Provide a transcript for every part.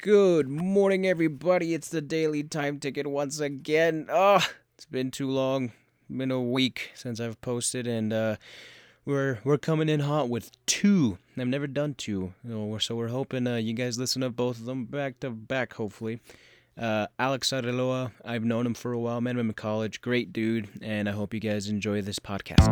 Good morning, everybody. It's the Daily Time Ticket once again. Oh, it's been too long. Been a week since I've posted, and uh, we're we're coming in hot with two. I've never done two, so we're hoping uh, you guys listen to both of them back to back. Hopefully, uh, Alex Arreola. I've known him for a while. Met him in college. Great dude, and I hope you guys enjoy this podcast.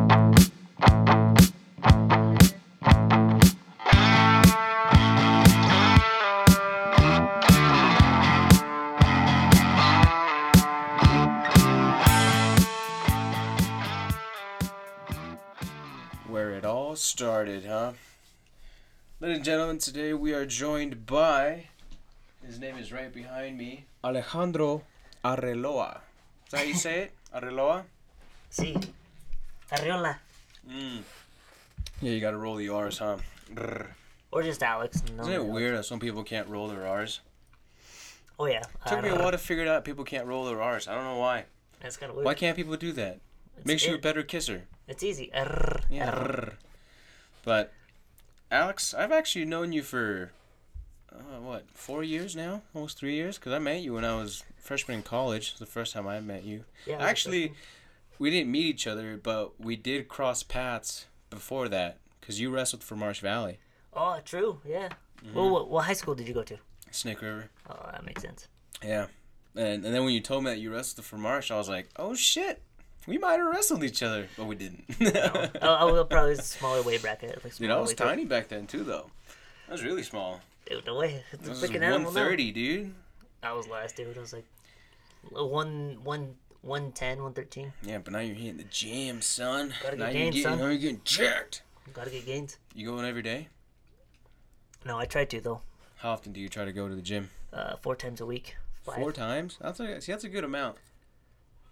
Started, huh? Ladies and gentlemen, today we are joined by. His name is right behind me. Alejandro Arreola. Is that how you say it? Arreola? Sí. Arreola. Mm. Yeah, you gotta roll the R's, huh? Brr. Or just Alex. No, Isn't it weird that some people can't roll their R's? Oh, yeah. took me a while to figure out people can't roll their R's. I don't know why. That's kind of weird. Why can't people do that? It's Makes you a better kisser. It's easy. Arr. Yeah. Arr. But, Alex, I've actually known you for, uh, what, four years now? Almost three years? Because I met you when I was freshman in college. The first time I met you. Yeah, I was a Actually, we didn't meet each other, but we did cross paths before that. Because you wrestled for Marsh Valley, Oh, true. Yeah. Mm-hmm. Well, what, what high school did you go to? Snake River. Oh, that makes sense. Yeah. And, and then when you told me that you wrestled for Marsh, I was like, oh shit. We might have wrestled each other, but we didn't. I, I was probably a smaller weight bracket. Like Dude, I was bracket. tiny back then too, though. I was really small. Dude, no way. It's I a was freaking animal. 130, dude. I was last, dude. I was like one, one, 110, 113. Yeah, but now you're hitting the gym, son. Gotta get now you're gains, getting, son. now you're getting jacked. Gotta get gains. You going every day? No, I try to, though. How often do you try to go to the gym? Uh, four times a week. Five. Four times? That's a, see, that's a good amount.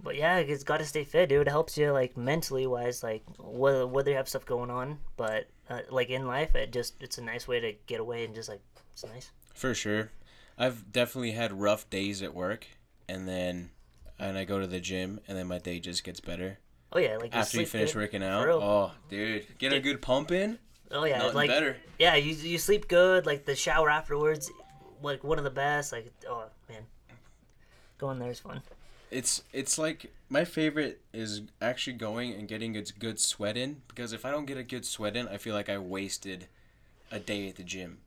But yeah, it's got to stay fit, dude. It helps you like mentally wise, like whether whether you have stuff going on, but uh, like in life, it just it's a nice way to get away and just like it's nice. For sure. I've definitely had rough days at work, and then and I go to the gym, and then my day just gets better. Oh yeah, like After you finish good. working out, oh, dude, get a good pump in. Oh yeah, like better. yeah, you you sleep good. Like the shower afterwards, like one of the best. Like oh man, going there is fun. It's it's like my favorite is actually going and getting a good sweat in because if I don't get a good sweat in, I feel like I wasted a day at the gym.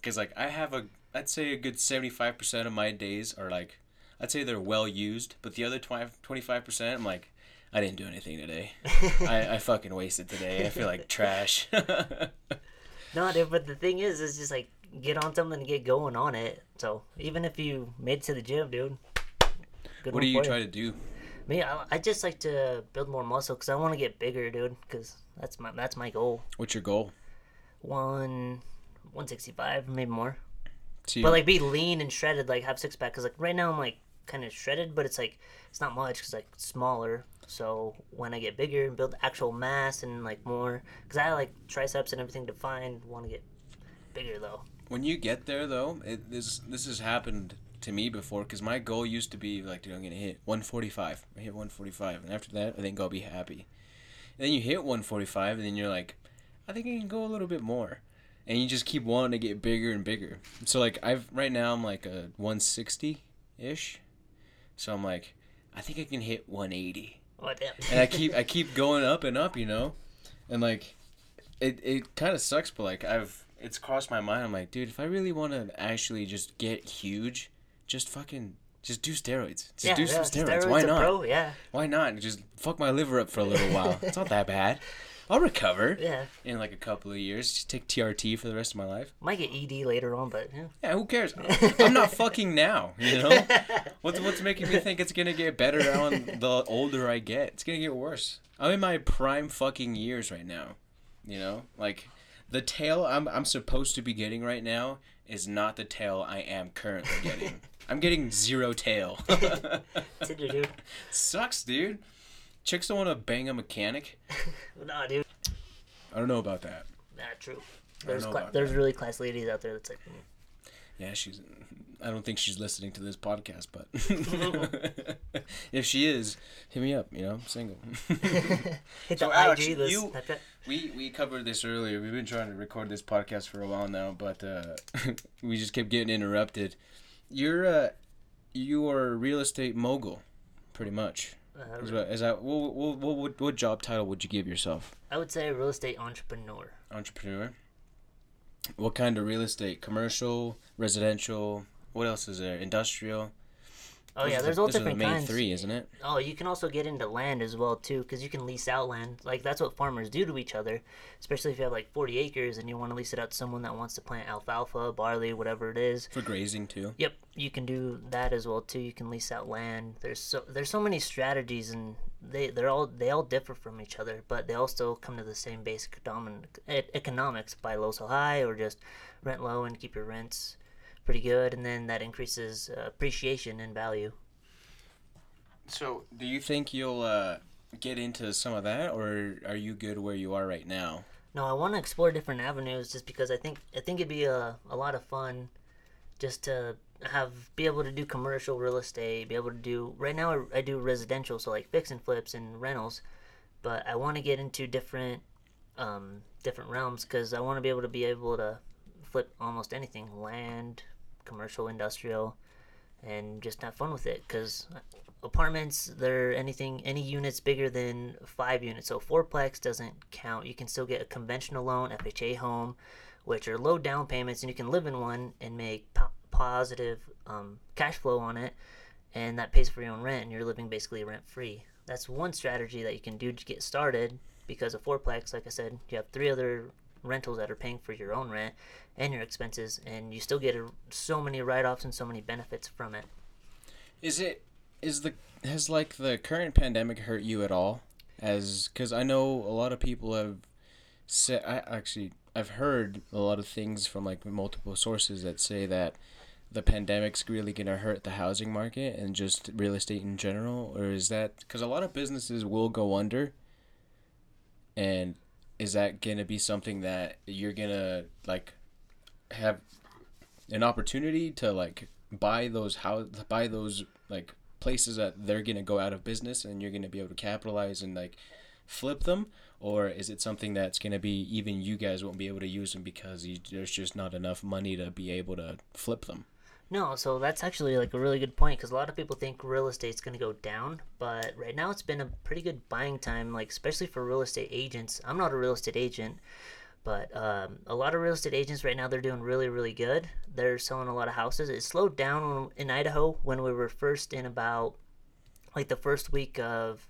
Because like I have a I'd say a good seventy five percent of my days are like I'd say they're well used, but the other 25 percent I'm like I didn't do anything today. I, I fucking wasted today. I feel like trash. No, dude, but the thing is, is just like get on something and get going on it. So even if you made it to the gym, dude. Good what do you for try to do? Me, I, I just like to build more muscle because I want to get bigger, dude. Because that's my that's my goal. What's your goal? One, one sixty five, maybe more. But like be lean and shredded, like have six pack. Cause like right now I'm like kind of shredded, but it's like it's not much. Cause like smaller. So when I get bigger and build actual mass and like more, cause I like triceps and everything defined. Want to get bigger though. when you get there though it, this this has happened to me before because my goal used to be like dude i'm gonna hit 145 i hit 145 and after that i think i'll be happy. And then you hit 145 and then you're like i think i can go a little bit more. And you just keep wanting to get bigger and bigger. So like i've right now i'm like a 160 ish so i'm like i think i can hit 180 Oh damn. and I keep I keep going up and up, you know, and like, it it kind of sucks, but like I've it's crossed my mind. I'm like, dude, if I really want to actually just get huge, just fucking just do steroids. Just yeah, do some yeah, steroids. Why not? Pro, yeah, Why not? Just fuck my liver up for a little while. it's not that bad. I'll recover yeah. in like a couple of years. Just take TRT for the rest of my life. Might get ED later on, but yeah. Yeah, who cares? I'm not fucking now, you know? What's what's making me think it's gonna get better on the older I get? It's gonna get worse. I'm in my prime fucking years right now. You know? Like the tail I'm I'm supposed to be getting right now is not the tail I am currently getting. I'm getting zero tail. Tinder, dude. Sucks, dude. Chicks don't want to bang a mechanic. Nah, dude. I don't know about that. Nah, true. There's cla- there's really class ladies out there that's like, mm. Yeah, she's. I don't think she's listening to this podcast, but if she is, hit me up. You know, I'm single. Hit So, the Alex, IG, the you- we we covered this earlier. We've been trying to record this podcast for a while now, but uh, we just kept getting interrupted. You're uh, you are a real estate mogul, pretty much. Is, what, is that what, what, what, what, what job title would you give yourself? I would say real estate entrepreneur. Entrepreneur. What kind of real estate? Commercial, residential. What else is there? Industrial. Oh Those yeah, there's the, all different the main kinds. three, isn't it? Oh, you can also get into land as well too, because you can lease out land. Like that's what farmers do to each other, especially if you have like 40 acres and you want to lease it out to someone that wants to plant alfalfa, barley, whatever it is. For grazing too. Yep, you can do that as well too. You can lease out land. There's so there's so many strategies, and they they're all they all differ from each other, but they all still come to the same basic dominant economics: buy low, sell high, or just rent low and keep your rents pretty good, and then that increases uh, appreciation in value. So, do you think you'll uh, get into some of that, or are you good where you are right now? No, I want to explore different avenues just because I think I think it'd be a, a lot of fun just to have be able to do commercial real estate, be able to do right now I, I do residential, so like fix and flips and rentals, but I want to get into different um, different realms because I want to be able to be able to flip almost anything, land, commercial, industrial, and just have fun with it. Because apartments they're anything any units bigger than five units. So fourplex doesn't count. You can still get a conventional loan fha home which are low down payments and you can live in one and make po- positive um, cash flow on it and that pays for your own rent and you're living basically rent free that's one strategy that you can do to get started because a fourplex like i said you have three other rentals that are paying for your own rent and your expenses and you still get a, so many write-offs and so many benefits from it Is it is the has like the current pandemic hurt you at all? As because I know a lot of people have said. I actually I've heard a lot of things from like multiple sources that say that the pandemic's really gonna hurt the housing market and just real estate in general, or is that because a lot of businesses will go under? And is that gonna be something that you're gonna like have an opportunity to like buy those house buy those like places that they're gonna go out of business and you're gonna be able to capitalize and like flip them? Or is it something that's gonna be even you guys won't be able to use them because you, there's just not enough money to be able to flip them No, so that's actually like a really good point because a lot of people think real estate's going to go down, but right now it's been a pretty good buying time, like especially for real estate agents. I'm not a real estate agent, but um, a lot of real estate agents right now they're doing really really good. They're selling a lot of houses. It slowed down in Idaho when we were first in about like the first week of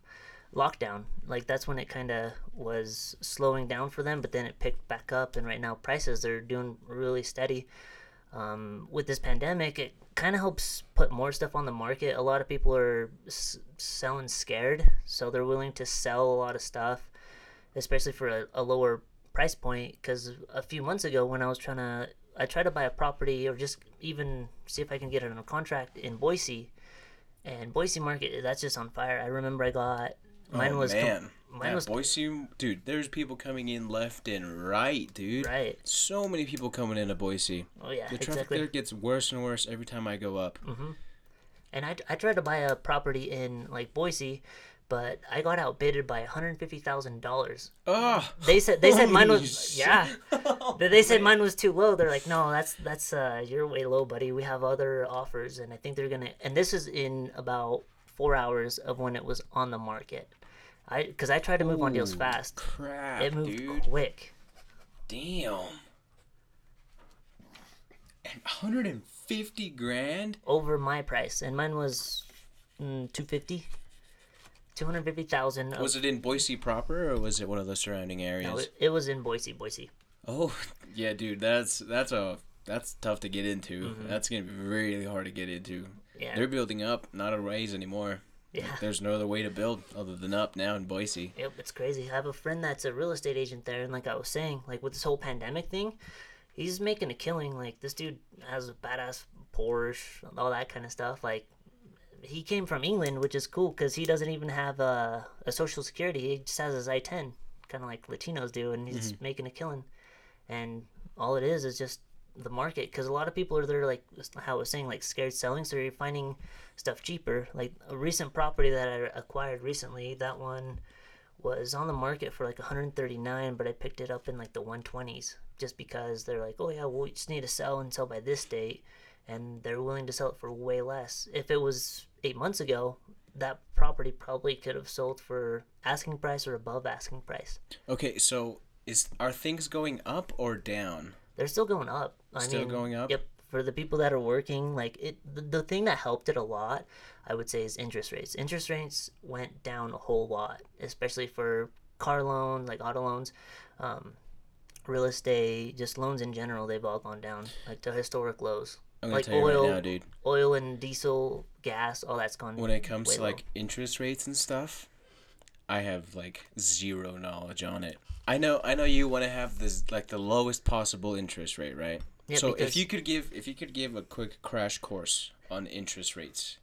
lockdown. Like that's when it kind of was slowing down for them, but then it picked back up, and right now prices they're doing really steady um, with this pandemic, it kind of helps put more stuff on the market. A lot of people are s- selling scared, so they're willing to sell a lot of stuff, especially for a, a lower price point. Because a few months ago, when I was trying to, I tried to buy a property or just even see if I can get it on a contract in Boise, and Boise market that's just on fire. I remember I got mine oh, was com- man mine yeah, was boise dude there's people coming in left and right dude right. so many people coming into boise Oh yeah, the traffic exactly. there gets worse and worse every time i go up Mhm. And I, I tried to buy a property in like Boise, but I got outbidded by one hundred fifty thousand dollars. oh They said they said mine was shit. yeah. They- they said mine was too low. They're like, no, that's that's uh you're way low, buddy. We have other offers, and I think they're gonna. And this is in about four hours of when it was on the market. I because I tried to move on deals fast. crap It moved dude quick. Damn. And 150 grand? over my price, and mine was mm, 250 250,000. Was it in Boise proper or was it one of the surrounding areas? No, it, it was in Boise, Boise. oh, yeah, dude, that's that's a that's tough to get into. Mm-hmm. That's going to be really hard to get into. Yeah. They're building up, not a raise anymore. Yeah. There's no other way to build other than up now in Boise. Yep, it's crazy. I have a friend that's a real estate agent there, and like I was saying, like with this whole pandemic thing, he's making a killing. Like this dude has a badass Porsche, all that kind of stuff. Like he came from England, which is cool because he doesn't even have a, a social security. He just has his ITIN, kind of like Latinos do, and he's mm-hmm. making a killing. And all it is is just the market because a lot of people are there like how I was saying like scared selling, so you're finding stuff cheaper. Like a recent property that I acquired recently, that one was on the market for like 139, but I picked it up in like the 120s just because they're like, oh yeah, we just need to sell and sell by this date, and they're willing to sell it for way less. If it was eight months ago, that property probably could have sold for asking price or above asking price. Okay, so is are things going up or down? They're still going up. Still mean, going up? Yep. For the people that are working, like it, the, the thing that helped it a lot, I would say, is interest rates. Interest rates went down a whole lot, especially for car loan, like auto loans, um, real estate, just loans in general. They've all gone down like to historic lows. I'm gonna like tell you oil, right now, dude. oil and diesel, gas, all that's gone. When it comes to low. like interest rates and stuff, I have like zero knowledge on it. I know I know you want to have this like the lowest possible interest rate, right? Yeah, so if you could give if you could give a quick crash course on interest rates,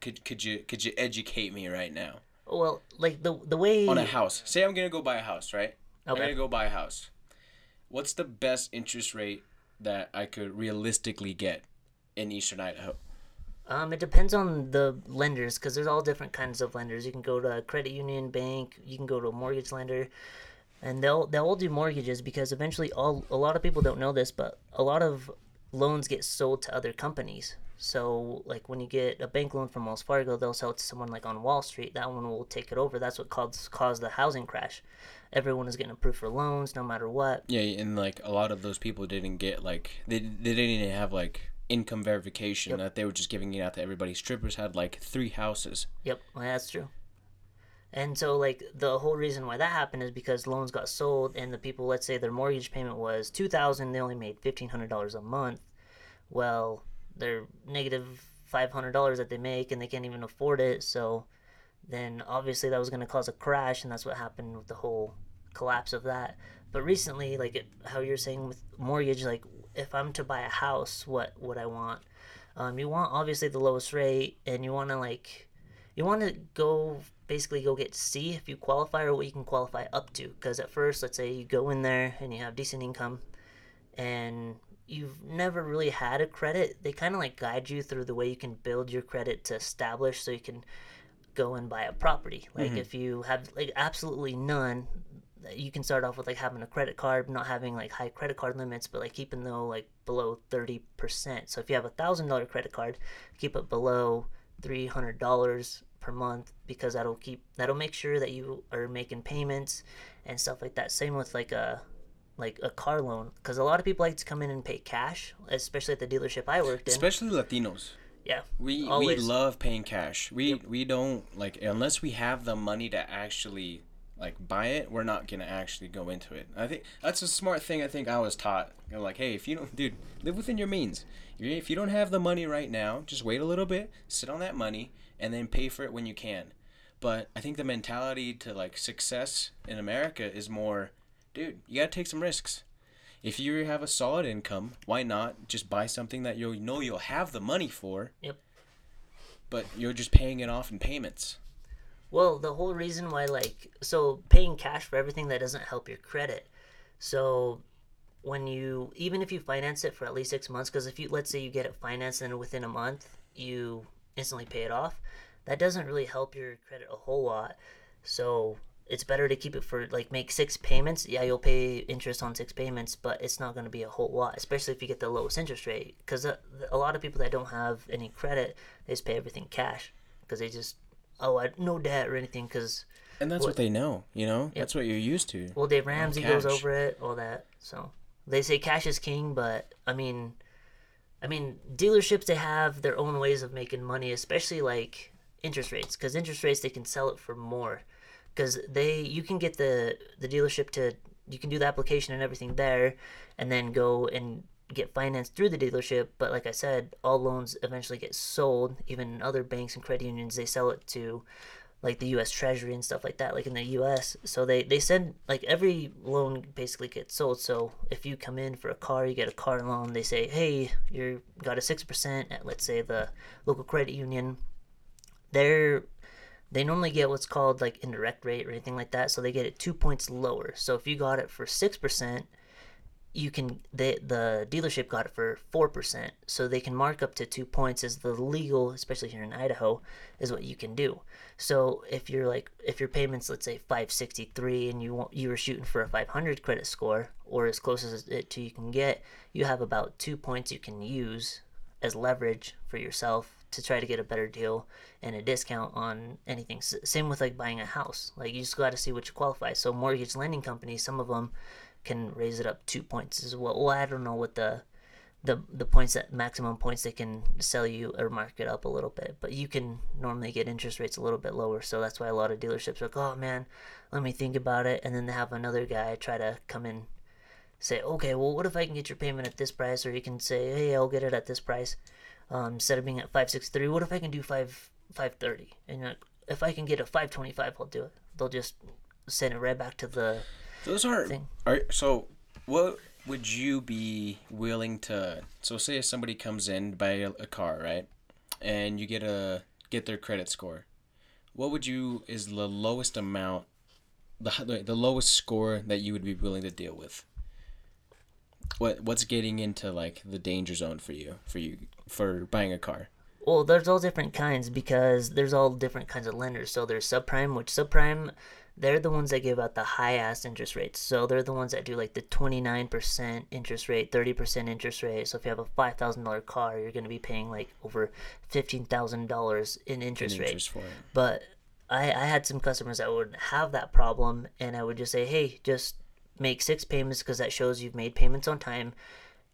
could could you could you educate me right now well, like the the way on a house? Say I'm gonna go buy a house, right? Okay. I'm gonna go buy a house. What's the best interest rate that I could realistically get in Eastern Idaho? Um, it depends on the lenders because there's all different kinds of lenders. You can go to a credit union, bank. You can go to a mortgage lender, and they'll they'll all do mortgages because eventually all a lot of people don't know this, but a lot of loans get sold to other companies. So like when you get a bank loan from Wells Fargo, they'll sell it to someone like on Wall Street. That one will take it over. That's what caused caused the housing crash. Everyone is getting approved for loans no matter what. Yeah, and like a lot of those people didn't get like they they didn't even have like income verification that they were just giving it out to everybody. Strippers had like three houses. Yep, well, that's true. And so, like, the whole reason why that happened is because loans got sold, and the people, let's say their mortgage payment was two thousand, they only made fifteen hundred dollars a month. Well, they're negative five hundred dollars that they make, and they can't even afford it. So, then obviously that was going to cause a crash, and that's what happened with the whole collapse of that. But recently, like it, how you're saying with mortgage, like if I'm to buy a house, what would I want? Um, you want obviously the lowest rate, and you want to like, you want to go basically go get see if you qualify or what you can qualify up to. Because at first, let's say you go in there and you have decent income, and you've never really had a credit. They kind of like guide you through the way you can build your credit to establish, so you can go and buy a property. Like if you have like absolutely none, you can start off with like having a credit card, not having like high credit card limits, but like keeping though like below thirty percent. So if you have a thousand dollar credit card, keep it below three hundred dollars per month because that'll keep that'll make sure that you are making payments and stuff like that. Same with like a like a car loan because a lot of people like to come in and pay cash, especially at the dealership I worked in. Especially Latinos. yeah, We we love paying cash. We we don't like unless we have the money to actually like buy it, we're not gonna actually go into it. I think that's a smart thing. I think I was taught. Like, hey, if you don't, dude, live within your means. If you- If you don't have the money right now, just wait a little bit, sit on that money, and then pay for it when you can. But I think the mentality to like success in America is more, dude, you gotta take some risks. If you have a solid income, why not just buy something that you know you'll have the money for? Yep. But you're just paying it off in payments. Well, the whole reason why, like, so paying cash for everything that doesn't help your credit. So when you, even if you finance it for at least six months, because if you, let's say you get it financed and within a month you instantly pay it off, that doesn't really help your credit a whole lot. So it's better to keep it for, like, make six payments. Yeah, you'll pay interest on six payments, but it's not going to be a whole lot, especially if you get the lowest interest rate. Because a, uh, a lot of people that don't have any credit, they just pay everything cash because they just oh, I no debt or anything because And that's what, they know, you know? That's what you're used to. well, Dave Ramsey goes over it, all that. So they say cash is king, but I mean, I mean, dealerships they have their own ways of making money, especially like interest rates, because interest rates they can sell it for more, because they you can get the the dealership to you can do the application and everything there, and then go and get financed through the dealership. But like I said, all loans eventually get sold. Even other banks and credit unions they sell it to like the U.S. Treasury and stuff like that, like in the U.S. So they they said like every loan basically gets sold. So if you come in for a car, you get a car loan. They say, hey, you got a six percent at let's say the local credit union. They're they normally get what's called like indirect rate or anything like that. So they get it two points lower. So if you got it for six percent, you can the the dealership got it for four percent, so they can mark up to two points as the legal, especially here in Idaho, is what you can do. So if you're like if your payments, let's say five sixty three, and you want you were shooting for a five hundred credit score or as close as it to you can get, you have about two points you can use as leverage for yourself to try to get a better deal and a discount on anything. Same with like buying a house. Like you just got to see what you qualify. So mortgage lending companies, some of them can raise it up two points as well. Well, I don't know what the the the points that maximum points they can sell you or mark it up a little bit, but you can normally get interest rates a little bit lower. So that's why a lot of dealerships are like, oh man, let me think about it, and then they have another guy try to come in say, okay, well, what if I can get your payment at this price? Or you can say, hey, I'll get it at this price. Um, instead of being at 563, what if I can do 5 530? And you're like, if I can get a 525, I'll do it. They'll just send it right back to the. Those are thing. are so. What would you be willing to? So say if somebody comes in buy a, a car, right, and you get a get their credit score. What would you is the lowest amount, the the lowest score that you would be willing to deal with? What what's getting into like the danger zone for you for you for buying a car? Well, there's all different kinds because there's all different kinds of lenders. So there's subprime, which subprime, they're the ones that give out the high ass interest rates. So they're the ones that do like the 29% interest rate, 30% interest rate. So if you have a $5,000 car, you're going to be paying like over $15,000 in interest An rate. interest for it. But I, I had some customers that would have that problem, and I would just say, hey, just make six payments because that shows you've made payments on time,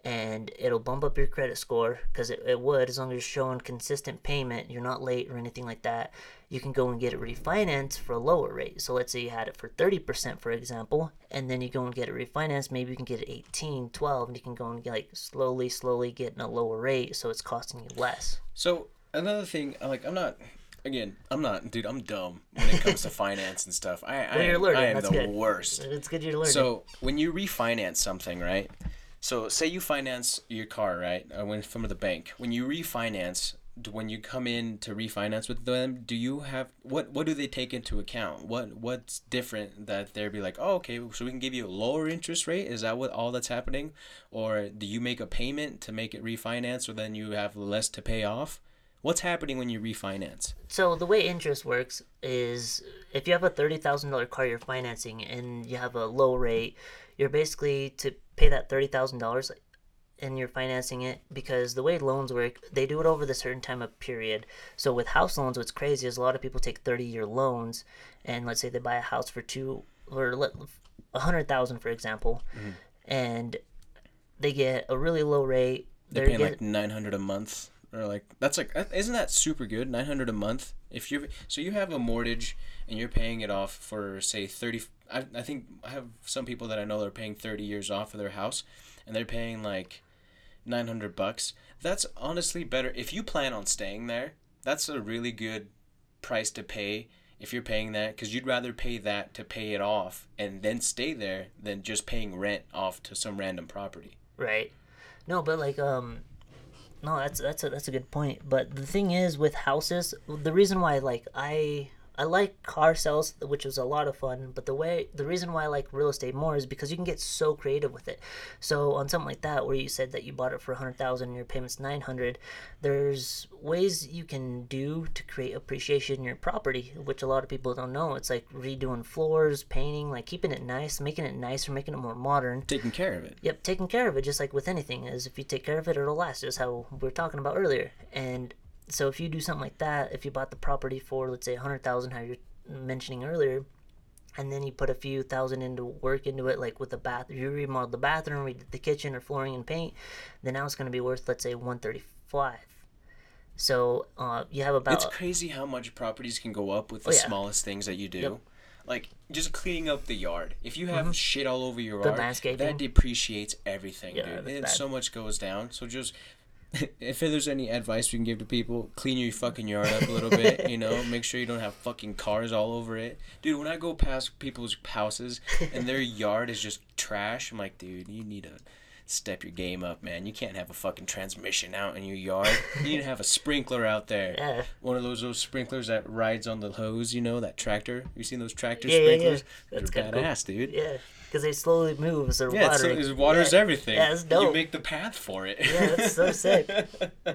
and it'll bump up your credit score because it, it would as long as you're showing consistent payment, you're not late or anything like that. You can go and get it refinanced for a lower rate. So let's say you had it for 30%, for example, and then you go and get it refinanced. Maybe you can get it 18, 12, and you can go and get, like slowly, slowly getting a lower rate, so it's costing you less. So another thing, uh, like I'm not, again, I'm not, dude. I'm dumb when it comes to finance and stuff. I, I, am, I am the good. worst. It's good you're learning. So when you refinance something, right? So say you finance your car, right? When from the bank. When you refinance, when you come in to refinance with them, do you have what? What do they take into account? What What's different that they'll be like, oh, okay, so we can give you a lower interest rate? Is that what all that's happening, or do you make a payment to make it refinance, so then you have less to pay off? What's happening when you refinance? So the way interest works is if you have a thirty thousand dollar car you're financing and you have a low rate, you're basically to pay that thirty thousand dollars and you're financing it because the way loans work, they do it over the certain time of period. So with house loans, what's crazy is a lot of people take thirty year loans and let's say they buy a house for two or a hundred thousand for example, mm-hmm. and they get a really low rate. They're They're paying get- like nine hundred a month, or like that's like isn't that super good? Nine hundred a month. If you so you have a mortgage and you're paying it off for say thirty. I, I think I have some people that I know that are paying thirty years off of their house, and they're paying like nine hundred bucks. That's honestly better if you plan on staying there. That's a really good price to pay if you're paying that because you'd rather pay that to pay it off and then stay there than just paying rent off to some random property. Right. No, but like um no, that's that's a that's a good point. But the thing is with houses, the reason why like I I like car sales, which was a lot of fun, but the way the reason why I like real estate more is because you can get so creative with it. So on something like that where you said that you bought it for a hundred thousand and your payment's nine hundred, there's ways you can do to create appreciation in your property, which a lot of people don't know. It's like redoing floors, painting, like keeping it nice, making it nicer, making it more modern. Taking care of it. Yep, taking care of it, just like with anything, is if you take care of it, it'll last, just how we are talking about earlier. And so if you do something like that, if you bought the property for, let's say, hundred thousand, how you're mentioning earlier, and then you put a few thousand into work into it, like with the bath, you remodeled the bathroom, redid the kitchen or flooring and paint, then now it's going to be worth, let's say, one thirty-five. So uh, you have about It's crazy how much properties can go up with the Oh, yeah. smallest things that you do. Yep. Mm-hmm. Like just cleaning up the yard. If you have shit all over your yard, that depreciates everything, Yeah, dude. And bad. so much goes down. So just if there's any advice we can give to people, clean your fucking yard up a little bit, you know, make sure you don't have fucking cars all over it. Dude, when I go past people's houses and their yard is just trash, I'm like, dude, you need to step your game up, man. You can't have a fucking transmission out in your yard. you need to have a sprinkler out there. Yeah. One of those those sprinklers that rides on the hose, you know, that tractor. You seen those tractor Yeah, yeah, yeah. sprinklers? That's They're kinda cool. badass, dude. Yeah, because they slowly move as they're Yeah, watering. it waters yeah. everything. Yeah, it's You make the path for it. Yeah, that's so sick.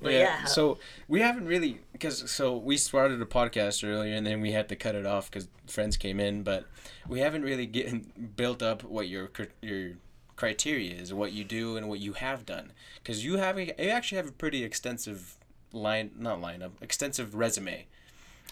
But yeah, how- So we haven't really because so we started a podcast earlier and then we had to cut it off because friends came in, but we haven't really getting built up what your your criteria is, what you do and what you have done. Because you have a, you actually have a pretty extensive line, not lineup, extensive resume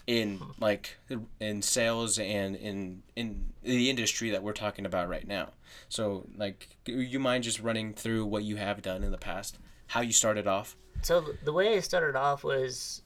in hmm. like in sales and in in the industry that we're talking about right now. So like, you mind just running through what you have done in the past, how you started off? So the way I started off was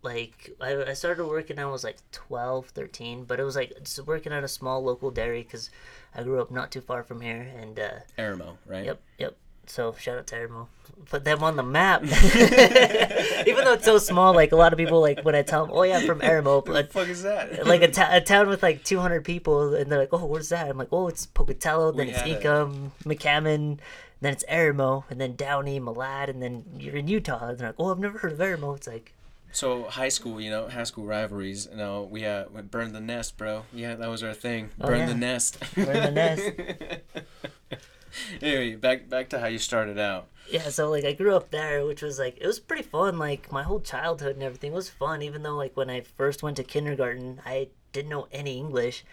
like I, I started working I was like 12, 13, but it was like just working at a small local dairy because I grew up not too far from here. And uh, Arimo, right? yep, yep. So shout out to Arimo. Put them on the map. Even though it's so small, like a lot of people like when I tell them, "Oh yeah, I'm from Arimo," What the fuck is that? like a, town with like 200 people, and they're like, "Oh, where's that?" I'm like, "Oh, it's Pocatello, then We it's a- Inkom, McCammon, then it's Arimo, and then Downey, Malad, and then you're in Utah." And they're like, "Oh, I've never heard of Arimo." It's like, so high school, you know, high school rivalries. You know, we uh, we burned the nest, bro. Yeah, that was our thing. Oh, Burn yeah. the nest. Burn the nest. anyway, back back to how you started out. yeah. So like, I grew up there, which was like, it was pretty fun. Like my whole childhood and everything was fun. Even though like when I first went to kindergarten, I didn't know any English.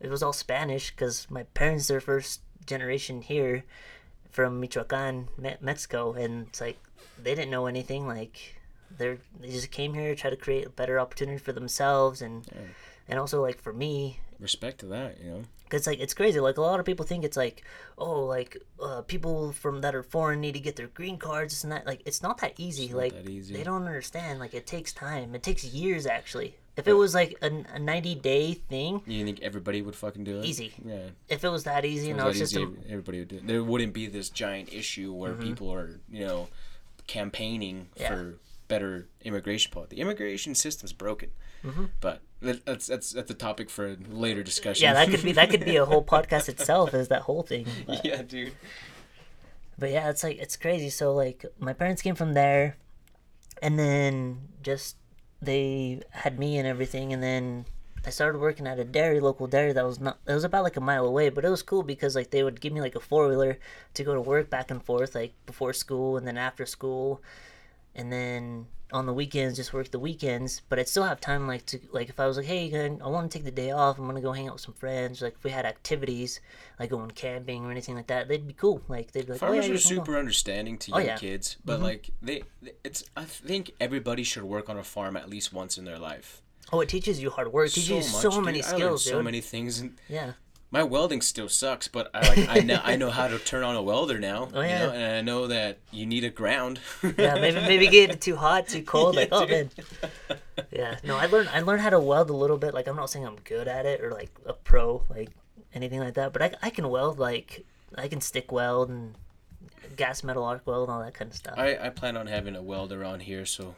It was all Spanish because my parents are first generation here from Michoacan, Me- Mexico, and it's like they didn't know anything. Like they're they just came here to try to create a better opportunity for themselves and and also like for me Respect to that, you know. because like it's crazy like a lot of people think it's like oh like uh, people from that are foreign need to get their green cards and that like it's not that easy not like that easy. they don't understand like it takes time it takes years actually if it was like a, a 90 day thing You think everybody would fucking do it? Easy. Yeah. if it was that easy and It our was that easy, system everybody would do it. There wouldn't be this giant issue where people are, you know, campaigning Yeah. for better immigration policy. The immigration system's broken. Mm-hmm. But that's that's that's a topic for a later discussion. yeah that could be that could be a whole podcast itself is that whole thing but, yeah, dude. but yeah it's like it's crazy so like my parents came from there and then just they had me and everything and then i started working at a dairy local dairy that was not it was about like a mile away but it was cool because like they would give me like a four-wheeler to go to work back and forth like before school and then after school and then on the weekends just work the weekends but i'd still have time like to like if i was like hey i want to take the day off i'm gonna go hang out with some friends like if we had activities like going camping or anything like that they'd be cool like they'd be like oh, Farmers yeah, are you go." super understanding to Oh, young yeah. kids, but mm-hmm. like they, it's. I think everybody should work on a farm at least once in their life. Oh, it teaches you hard work. It teaches you so dude. many skills, so dude. many things, and Yeah. My welding still sucks. But I like I know I know how to turn on a welder now. Oh, you know, and I know that you need a ground. Yeah, maybe maybe get it too hot, too cold. Like, Yeah, oh dude. man. Yeah. No, I learned I learned how to weld a little bit. Like, I'm not saying I'm good at it or like a pro, like anything like that. But I, I can weld. Like, I can stick weld and gas metal arc weld and all that kind of stuff. I, I plan on having a welder on here, so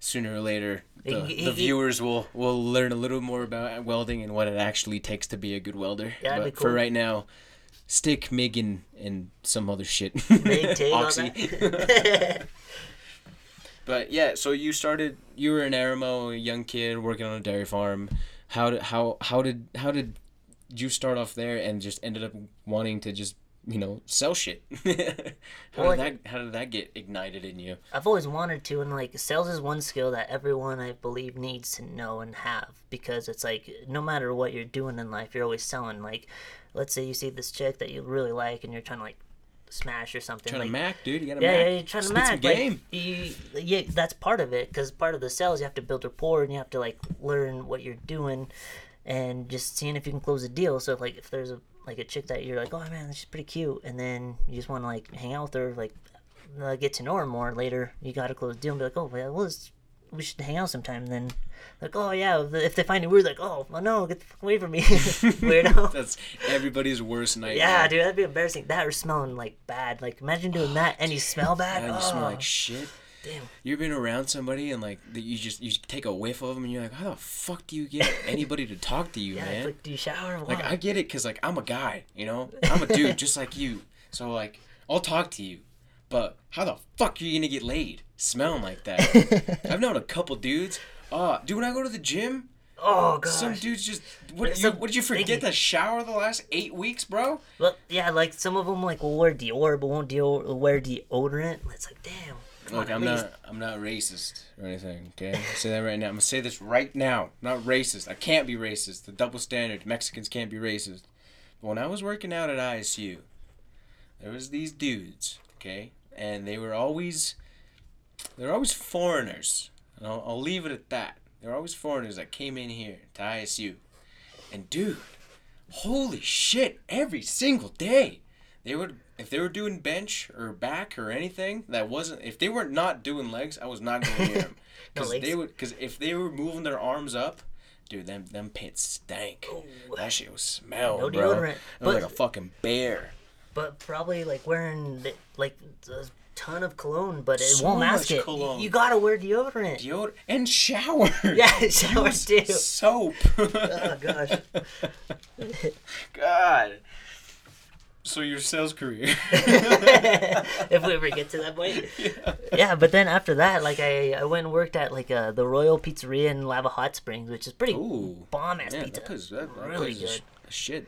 sooner or later the, He- he- the he- viewers will will learn a little more about welding and what it actually takes to be a good welder. Yeah, but be for right now, stick, MIG, and, and some other shit. Oxy. But yeah, so you started. You were in Arimo, a young kid working on a dairy farm. How did how how did how did you start off there and just ended up wanting to just you know sell shit? how Well, did like- that how did that get ignited in you? I've always wanted to, and like sales is one skill that everyone I believe needs to know and have because it's like no matter what you're doing in life, you're always selling. Like, let's say you see this chick that you really like, and you're trying to like smash or something. Trying like, to mac, dude. You gotta yeah, mac. yeah, you're trying to mac. Like, game. you, yeah, that's part of it because part of the sales you have to build rapport and you have to like learn what you're doing, and just seeing if you can close a deal. So if like if there's a like a chick that you're like, oh man, she's pretty cute, and then you just want to like hang out with her, like uh, get to know her more later. You got to close the deal and be like, oh well, let's we should hang out sometime. And then like, oh yeah, if they find you weird, like, oh well, no, get the fuck away from me, weirdo. That's everybody's worst nightmare. Yeah, dude, that'd be embarrassing. That or smelling like bad. Like, imagine doing that and you smell bad. And you oh. smell like shit. Damn. You ever been around somebody and like that you just you take a whiff of them and you're like, how the fuck do you get anybody to talk to you, Yeah, man? like, do you shower? Like? I get it, cause like I'm a guy, you know, I'm a dude just like you. So like I'll talk to you, but how the fuck are you gonna get laid smelling like that? I've known a couple dudes. Uh, dude, when I go to the gym, oh gosh. some dudes just what? You, what did you forget sticky. to shower the last eight weeks, bro? Well, yeah, like some of them like will wear Dior, but won't Dior wear deodorant. It's like, damn. Look, on, I'm least- not I'm not racist or anything. Okay, I'll say that right now. I'm gonna say this right now. I'm not racist. I can't be racist. The double standard. Mexicans can't be racist. But when I was working out at ISU, there was these dudes. Okay, and they were always they're always foreigners. And I'll, I'll leave it at that. They're always foreigners that came in here to ISU, and dude, holy shit! Every single day, they would if they were doing bench or back or anything that wasn't if they were not doing legs, I was not going near them because legs? they would because if they were moving their arms up, dude, them them pits stank. Ooh. That shit was smell, No bro. deodorant, It was like a fucking bear. But probably like wearing like a ton of cologne, but it So won't mask it. cologne. You gotta wear deodorant. Deodorant and shower. Yeah, shower too. Soap. Oh gosh. God. So your sales career. if we ever get to that point. Yeah. but then after that, like I, I went and worked at like uh, the Royal Pizzeria in Lava Hot Springs, which is pretty Ooh. bomb ass pizza. that place, that, Really good. shit.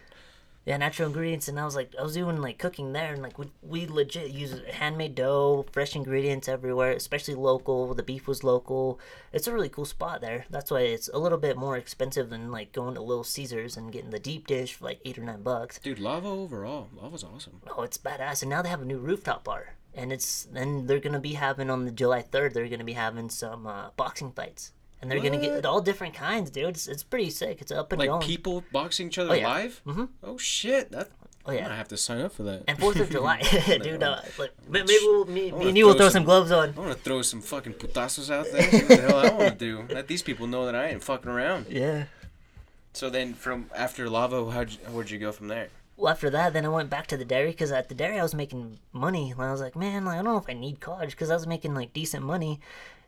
Yeah, natural ingredients, and I was like, I was doing like cooking there, and like we, we legit use handmade dough, fresh ingredients everywhere, especially local. The beef was local. It's a really cool spot there. That's why it's a little bit more expensive than like going to Little Caesars and getting the deep dish for like eight or nine bucks. Dude, lava overall. Lava's awesome. Oh, it's badass. And now they have a new rooftop bar. And it's and they're gonna be having on the July third. They're gonna be having some uh, boxing fights, and they're gonna get all different kinds, dude. It's, it's pretty sick. It's up and Like going. people boxing each other Oh, yeah. live? Mhm. Oh shit. That Oh I yeah. might have to sign up for that. And Fourth of July, dude. Uh, like ma- maybe we'll, me, me and you will throw throw some- some gloves on. I want to throw some fucking putazos out there. What the hell I want to do. Let these people know that I ain't fucking around. Yeah. So then, from after lava, how'd you, where'd you go from there? Well, after that, then I went back to the dairy because at the dairy I was making money. And I was like, man, like, I don't know if I need college because I was making like decent money.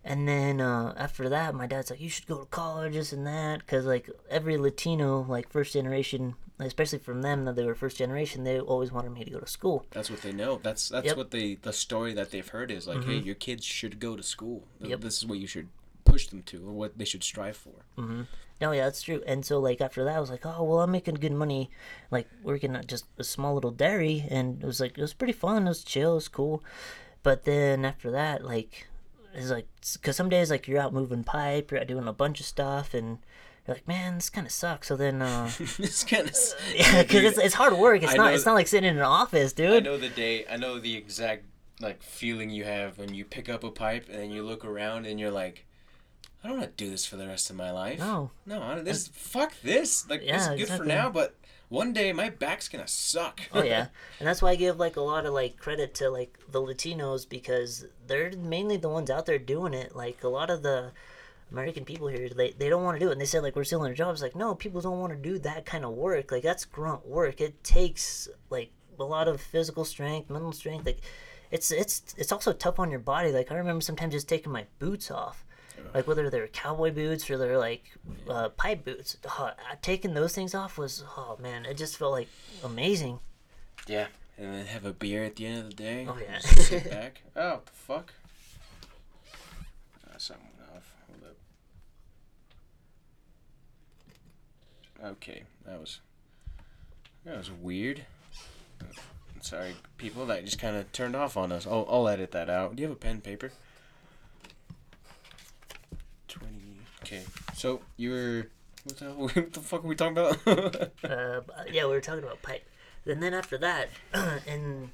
And then uh, after that, my dad's like, you should go to college, this and that, because like every Latino, like first generation, especially from them that they were first generation, they always wanted me to go to school. That's what they know. That's that's Yep. Mm-hmm. what they the story that they've heard is like, hey, your kids should go to school. Yep. This is what you should push them to, or what they should strive for. No, yeah, that's true. And so, like, after that, I was like, oh, well, I'm making good money, like, working at just a small little dairy. And it was like, it was pretty fun. It was chill. It was cool. But then after that, like, it's like, because some days, like, you're out moving pipe, you're out doing a bunch of stuff, and you're like, man, this kind of sucks. So then, uh, it's kind of yeah, because it's, it's hard work. It's I not, it's not like sitting in an office, dude. I know the day. I know the exact like feeling you have when you pick up a pipe and you look around and you're like, I don't want to do this for the rest of my life. No. no, I don't- this fuck this. Like this Yeah, is good exactly. for now, but one day my back's gonna suck. Oh yeah, and that's why I give like a lot of like credit to like the Latinos because they're mainly the ones out there doing it. Like a lot of the American people here, they, they don't want to do it. And they said like we're stealing their jobs. Like no, people don't want to do that kind of work. Like that's grunt work. It takes like a lot of physical strength, mental strength. Like it's it's it's also tough on your body. Like I remember sometimes just taking my boots off. Like whether they're cowboy boots or they're like uh, pipe boots, oh, taking those things off was oh man, it just felt like amazing. yeah, and then have a beer at the end of the day. Oh, yeah. Sit back. Oh, what the fuck. Uh, something went off. Hold up. Okay, that was that was weird. Uh, Sorry, people. That just kind of turned off on us. I'll, I'll edit that out. Do you have a pen, and paper? Twenty. Okay. So you were. What the, what the fuck are we talking about? uh, yeah, we were talking about pipe. And then after that, and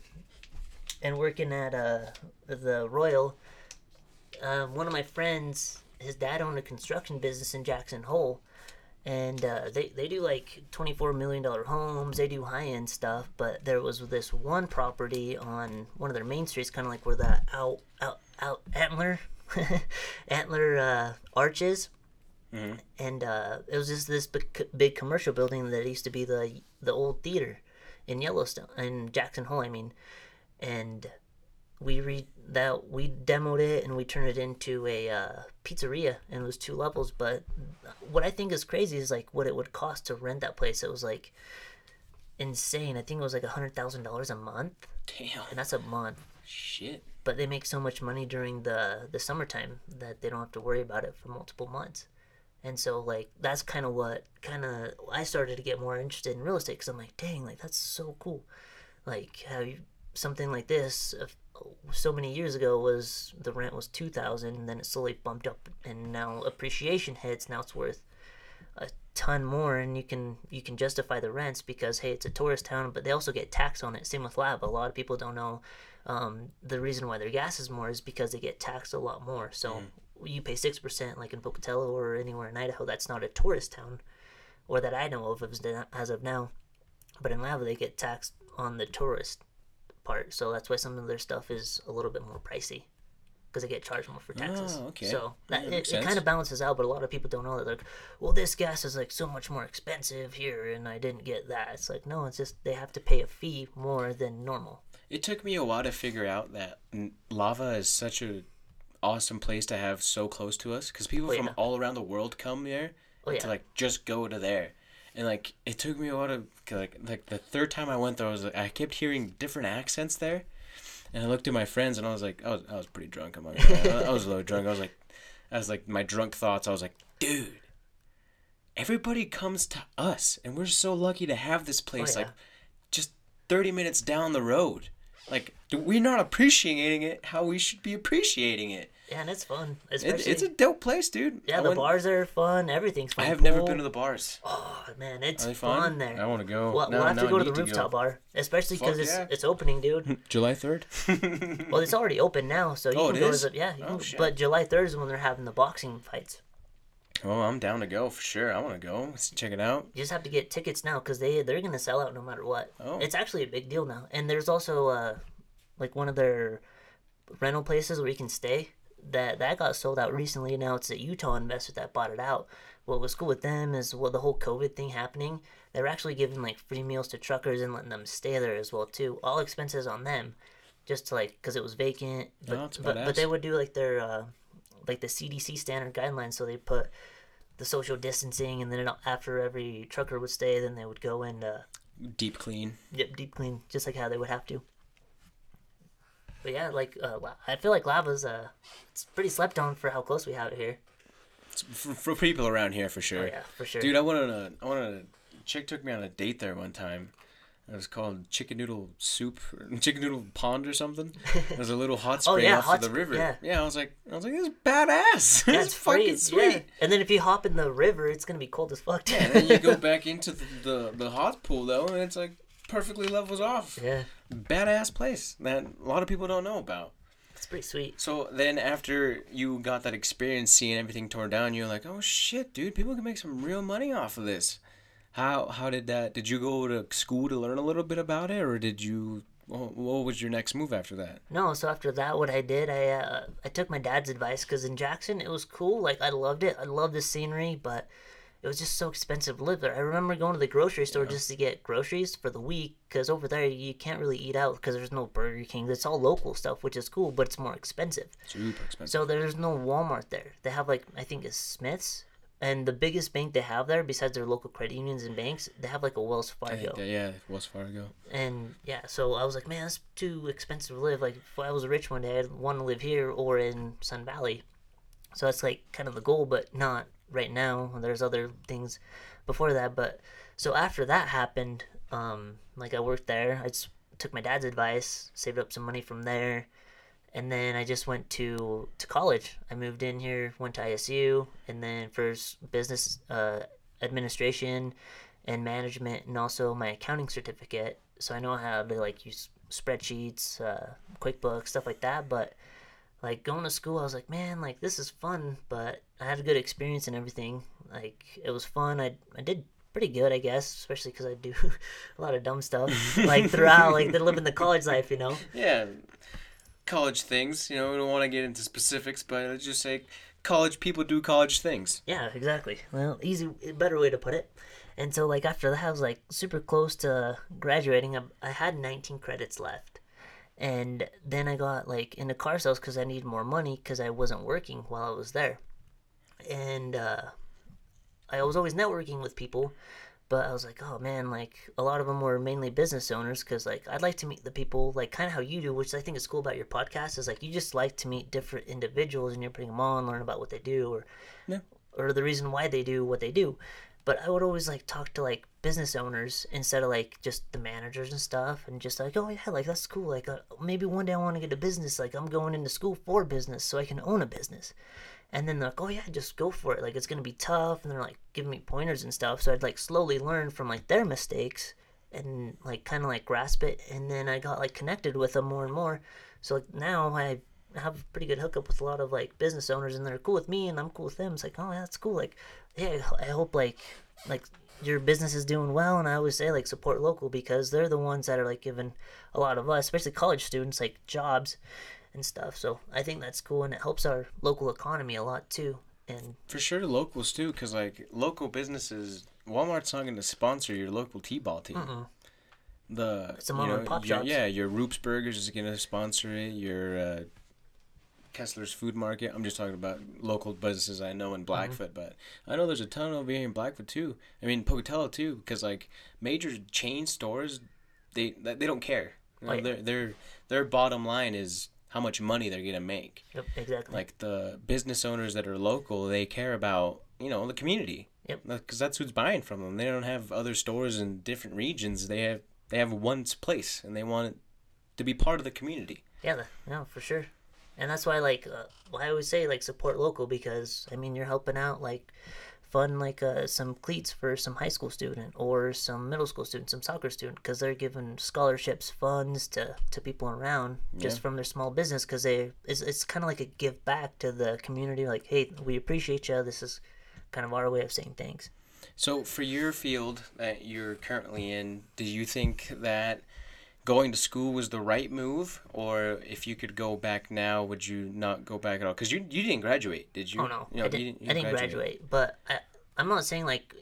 and working at uh, the Royal, uh, one of my friends, his dad owned a construction business in Jackson Hole, and uh, they they do like twenty four million dollar homes. They do high end stuff, but there was this one property on one of their main streets, kind of like where the out out out antler antler uh, arches and uh, it was just this big, big commercial building that used to be the the old theater in Yellowstone in Jackson Hole. I mean, and we re that we demoed it and we turned it into a uh, pizzeria and it was two levels. But what I think is crazy is like what it would cost to rent that place. It was like insane. I think it was like a hundred thousand dollars a month, Damn. and that's a month. Shit. But they make so much money during the the summertime that they don't have to worry about it for multiple months. And so like that's kind of what kind of I started to get more interested in real estate because I'm like, dang, like that's so cool. Like how you something like this so many years ago was the rent was two thousand, and then it slowly bumped up, and now appreciation hits. Now it's worth a ton more, and you can you can justify the rents because hey, it's a tourist town, but they also get taxed on it. Same with lab A lot of people don't know um, the reason why their gas is more is because they get taxed a lot more. So you pay six percent, like in Pocatello or anywhere in Idaho. That's not a tourist town, or that I know of as as of now. But in Lava, they get taxed on the tourist part, so that's why some of their stuff is a little bit more pricey because they get charged more for taxes. Oh, okay. So that, that it, it kind of balances out, but a lot of people don't know that. Like, well, this gas is like so much more expensive here, and I didn't get that. It's like no, it's just they have to pay a fee more than normal. It took me a while to figure out that lava is such a awesome place to have so close to us because people Oh, from yeah. all around the world come there Oh, to like just go to there. And like it took me a while to like like the third time I went there, I was like, I kept hearing different accents there, and I looked at my friends and I was like, I was I was pretty drunk. I'm like, I, I was a little drunk. I was like, I was like my drunk thoughts. I was like, dude, everybody comes to us, and we're so lucky to have this oh, place. Oh, yeah. Like, just thirty minutes down the road. Like we're not appreciating it how we should be appreciating it. Yeah, and it's fun. it Especially, it's a dope place, dude. yeah, I the went- bars are fun. Everything's fun. I have never been to the bars. Oh man, it's Are fun? fun? there. I want to go. We'll, Now- we'll have now to I go to the rooftop bar, especially because it's yeah. it's opening, dude. July third. well, it's already open now, so you Oh, can it go is? to the yeah. You Oh, can, shit. but July third is when they're having the boxing fights. Oh, I'm down to go for sure. I want to go. Let's check it out. You just have to get tickets now because they they're gonna sell out no matter what. Oh. It's actually a big deal now, and there's also uh like one of their rental places where you can stay. That that got sold out recently. Now it's a Utah investor that bought it out. What was cool with them is well the whole COVID thing happening. They were actually giving like free meals to truckers and letting them stay there as well too. All expenses on them, just to like because it was vacant. But, that's but but they would do like their uh, like the CDC standard guidelines. So they put the social distancing, and then after every trucker would stay, then they would go and uh, Deep clean. yep, deep clean, just like how they would have to. But yeah, like uh, I feel like lava's uh, it's pretty slept on for how close we have it here. For, for people around here for sure. Oh yeah, for sure. Dude, I wanted a, I wanted a chick took me on a date there one time. It was called Chicken Noodle Soup, Chicken Noodle Pond or something. It was a little hot Oh, spring yeah, off hot of the sp- river. yeah. I was like, I was like, this is badass. yeah, fucking free. sweet. Yeah. And then if you hop in the river, it's gonna be cold as fuck. And then you go back into the, the, the hot pool though, and it's like perfectly levels off. yeah, Badass place that a lot of people don't know about. it's pretty sweet. So then after you got that experience seeing everything torn down, you're like, oh shit, dude, people can make some real money off of this. How how did that? Did you go to school to learn a little bit about it, or did you? What was your next move after that? No, so after that, what I did, I uh, I took my dad's advice because in Jackson it was cool. Like I loved it. I loved the scenery, but it was just so expensive to live there. I remember going to the grocery store just to get groceries for the week because over there you can't really eat out because there's no Burger King. It's all local stuff, which is cool, but it's more expensive. Super expensive. So there's no Walmart there. They have like I think it's Smith's. And the biggest bank they have there, besides their local credit unions and banks, they have like a Wells Fargo. yeah, yeah, Wells Fargo. And yeah, so I was like, man, that's too expensive to live. Like, if I was rich one day, I'd want to live here or in Sun Valley. So that's like kind of the goal, but not right now. There's other things before that. But so after that happened, um, like I worked there. I just took my dad's advice, saved up some money from there, and then I just went to to college. I moved in here, went to ISU, and then first business uh, administration and management, and also my accounting certificate. So I know how to like use spreadsheets, uh, QuickBooks, stuff like that. But like going to school, I was like, man, like this is fun. But I had a good experience and everything. Like it was fun. I I did pretty good, I guess, especially because I do a lot of dumb stuff like throughout, like they're living the college life, you know. Yeah, college things. You know, we don't want to get into specifics, but let's just say college people do college things. Yeah, exactly. Well, easy, better way to put it. And so, like after that, I was like super close to graduating. I, I had 19 credits left, And then I got like into car sales because I needed more money because I wasn't working while I was there. And uh, I was always networking with people, but I was like, oh man, like a lot of them were mainly business owners because like I'd like to meet the people like kind of how you do, which I think is cool about your podcast is like you just like to meet different individuals and you're putting them on, learn about what they do or Yeah. or the reason why they do what they do. But I would always like talk to like business owners instead of like just the managers and stuff, and just like, oh yeah, like that's cool. Like uh, maybe one day I want to get a business. Like I'm going into school for business so I can own a business. And then like, oh yeah, just go for it. Like it's gonna be tough, and they're like giving me pointers and stuff. So I'd like slowly learn from like their mistakes and like kind of like grasp it. And then I got like connected with them more and more. So like now I have a pretty good hookup with a lot of like business owners, and they're cool with me, and I'm cool with them. It's like, oh that's cool. Like, yeah, I hope like like your business is doing well and i always say like support local because they're the ones that are like giving a lot of us especially college students like jobs and stuff so i think that's cool and it helps our local economy a lot too and For sure, locals too, because like local businesses, Walmart's not going to sponsor your local T-ball team. The It's a you know, and pop your-. Yeah, your Rupe's Burgers is going to sponsor it. Your uh, Kesler's Food Market. I'm just talking about local businesses I know in Mm-hmm. Blackfoot, but I know there's a ton over here in Blackfoot too. I mean Pocatello too, because like major chain stores, they they don't care. You know, Oh, yeah. their their their bottom line is how much money they're gonna make yep exactly like the business owners that are local they care about you know the community Yep. because that's who's buying from them they don't have other stores in different regions they have they have one place and they want it to be part of the community yeah no for sure and that's why like uh, why i always say like support local because i mean you're helping out like fund like uh, some cleats for some high school student or some middle school student some soccer student because they're giving scholarships funds to, to people around just Yeah. from their small business because they it's, it's kind of like a give back to the community like hey we appreciate you this is kind of our way of saying thanks so for your field that you're currently in do you think that going to school was the right move or if you could go back now would you not go back at all because you, you didn't graduate did you Oh no, You know, I you didn't. you I didn't graduate, but I, I'm not saying like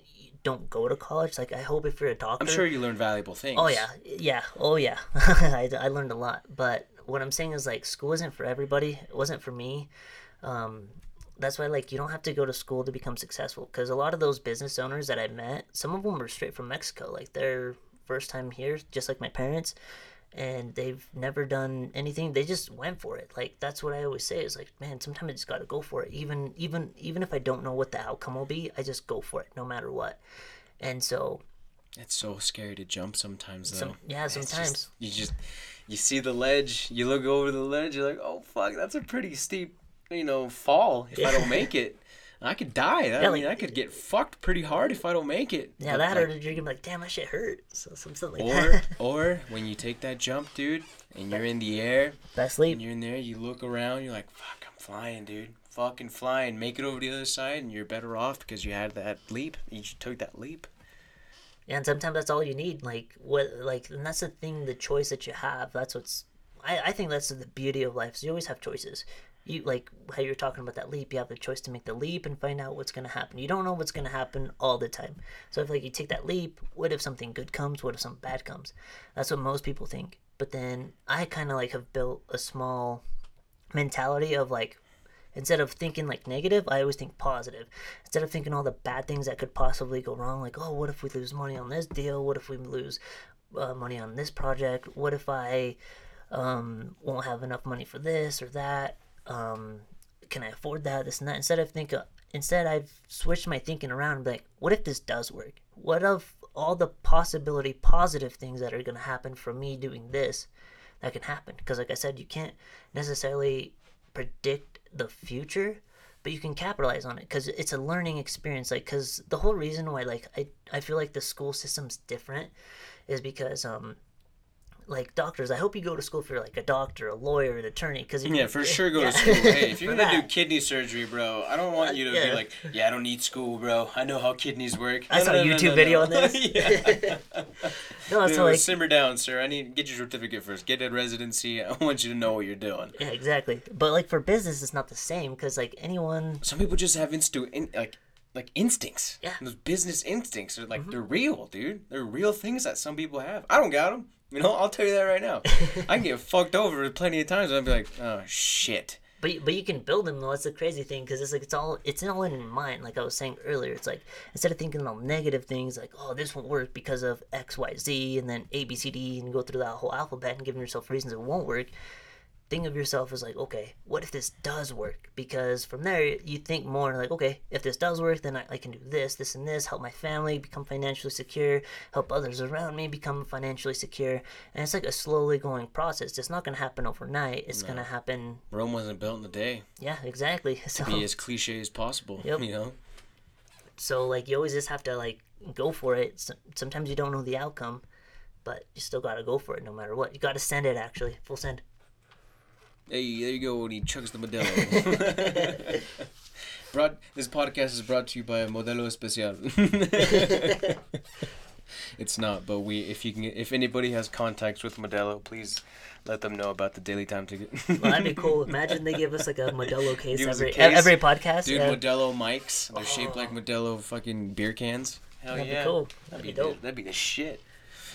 don't go to college. Like I hope if you're a doctor. i'm sure you learned valuable things Oh yeah, yeah, oh yeah. I, I learned a lot, but what I'm saying is like school isn't for everybody. It wasn't for me. Um, that's why like you don't have to go to school to become successful. Because a lot of those business owners that I met, some of them were straight from Mexico. Like their first time here, just like my parents, and they've never done anything. They just went for it. Like that's what I always say is like, man, sometimes I just got to go for it. Even even even if I don't know what the outcome will be, I just go for it no matter what. And so It's so scary to jump sometimes, though. Some- yeah, It's just- sometimes. you just you see the ledge, you look over the ledge, you're like, oh fuck, that's a pretty steep, you know, fall. If I don't make it, I could die. I Yeah, mean, like- I could get fucked pretty hard if I don't make it. Yeah, But, that like, or you're gonna be like, damn, that shit hurt. So something like Or that. or when you take that jump, dude, and you're in the air, Best and sleep. you're in there, you look around, you're like, fuck, I'm flying, dude. Fucking flying. Make it over to the other side, and you're better off because you had that leap. You just took that leap. Yeah, and sometimes that's all you need. Like what, like, and that's the thing, the choice that you have. That's what's. I, I think that's the beauty of life. Is you always have choices. You like how you're talking about that leap. You have the choice to make the leap and find out what's gonna happen. You don't know what's gonna happen all the time. So if like you take that leap, what if something good comes? What if something bad comes? That's what most people think. But then I kind of like have built a small mentality of like instead of thinking like negative i always think positive instead of thinking all the bad things that could possibly go wrong like oh what if we lose money on this deal what if we lose uh, money on this project what if i um, won't have enough money for this or that um, can i afford that this and that? Instead of think instead i've switched my thinking around like what if this does work? What of all the possibility positive things that are going to happen from me doing this that can happen? Because like i said you can't necessarily predict the future but you can capitalize on it because it's a learning experience like because the whole reason why like I, I feel like the school system's different is because um like doctors i hope you go to school for like a doctor a lawyer an attorney because Yeah, for sure go Yeah. to school. Hey, if you're gonna do kidney surgery, bro, I don't want you to yeah. be like, yeah, I don't need school, bro. I know how kidneys work. I saw a YouTube video on this. no Dude, so like simmer down, sir. I need get your certificate first. Get a residency. I want you to know what you're doing. yeah exactly but like for business it's not the same because like anyone Some people just have instu in, like like instincts. Yeah. Mm-hmm. Those business instincts are like they're real, dude. They're real things that some people have. I don't got them. You know, I'll tell you that right now. I can get fucked over plenty of times, and I'll be like, oh shit. But but you can build them though. That's the crazy thing because it's like it's all it's all in your mind. Like I was saying earlier, it's like instead of thinking all negative things like oh this won't work because of X Y Z and then A B C D and go through that whole alphabet and giving yourself reasons it won't work. Think of yourself as like okay, what if this does work? Because from there you think more like okay, if this does work, then I, I can do this, this, and this. Help my family become financially secure. Help others around me become financially secure. And it's like a slowly going process. It's not gonna happen overnight. It's gonna happen Rome wasn't built in a day. yeah, exactly. So Be as cliche as possible. Yep. You know. so like you always just have to like go for it. Sometimes you don't know the outcome, but you still gotta go for it no matter what. You gotta send it actually, full send. Hey, there you go. And he chugs the Modelo. brought this podcast is brought to you by Modelo Especial. it's not, but we if you can if anybody has contacts with Modelo, please let them know about the daily time ticket. Well, that'd be cool. Imagine they give us like a Modelo case Give every case. every podcast. Dude, yeah. Modelo mics. They're oh. shaped like Modelo fucking beer cans. Hell That'd be cool. That'd That'd be, be dope. The, that'd be the shit.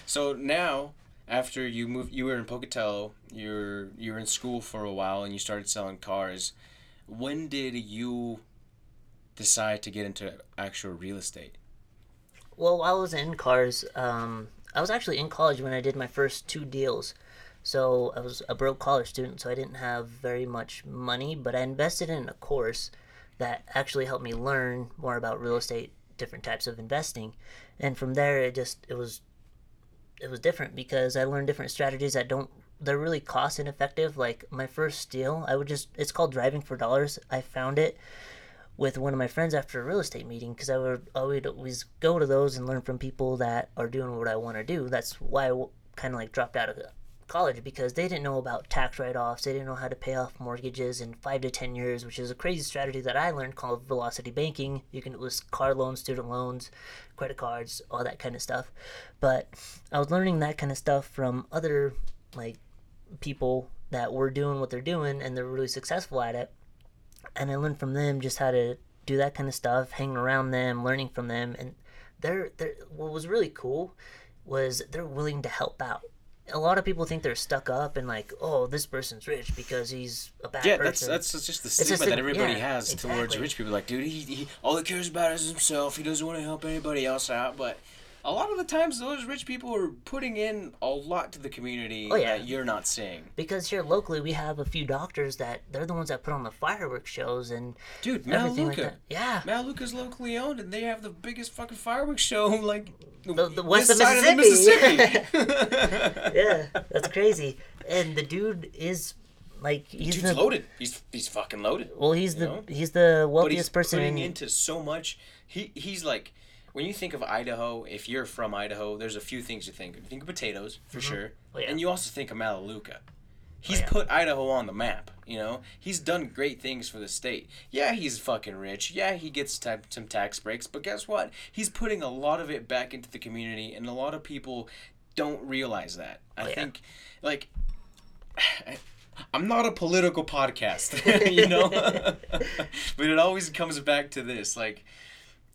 So now, after you moved, you were in Pocatello. You're you're in school for a while, and you started selling cars. When did you decide to get into actual real estate? Well, while I was in cars, um, I was actually in college when I did my first two deals. So I was a broke college student, so I didn't have very much money, but I invested in a course that actually helped me learn more about real estate, different types of investing, and from there it just it was it was different because I learned different strategies that don't they're really cost ineffective. Like my first deal, I would just it's called driving for dollars. I found it with one of my friends after a real estate meeting because I would always go to those and learn from people that are doing what I want to do. That's why I kind of like dropped out of college because they didn't know about tax write-offs. They didn't know how to pay off mortgages in five to ten years, which is a crazy strategy that I learned called velocity banking. You can list car loans, student loans, credit cards, all that kind of stuff. But I was learning that kind of stuff from other like people that were doing what they're doing and they're really successful at it and I learned from them just how to do that kind of stuff, hanging around them, learning from them, and they're they're what was really cool was they're willing to help out. A lot of people think they're stuck up and like, oh, this person's rich because he's a bad Yeah, that's person. that's just the just stigma a- that everybody yeah, has towards rich people. Like, dude, he, he all he cares about is himself. He doesn't want to help anybody else out. But a lot of the times, those rich people are putting in a lot to the community Oh, yeah. that you're not seeing. because here locally we have a few doctors that they're the ones that put on the fireworks shows and Dude, like Melaleuca. that. Yeah. Melaleuca's locally owned, and they have the biggest fucking fireworks show, like The- the west of side the Mississippi. Mississippi. yeah, that's crazy. And the dude is like he's Dude's the loaded. He's he's fucking loaded. well, he's the know? he's the but he's wealthiest person putting in into so much. He he's like, when you think of Idaho, if you're from Idaho, there's a few things you think. You think of potatoes for mm-hmm. sure, Oh, yeah. and you also think of Melaleuca. He's oh, yeah. put Idaho on the map. You know, he's done great things for the state. Yeah, he's fucking rich. Yeah, he gets ta- some tax breaks, but guess what? He's putting a lot of it back into the community, and a lot of people don't realize that. Oh, I Oh, yeah. think, like. I'm not a political podcast, you know? but it always comes back to this like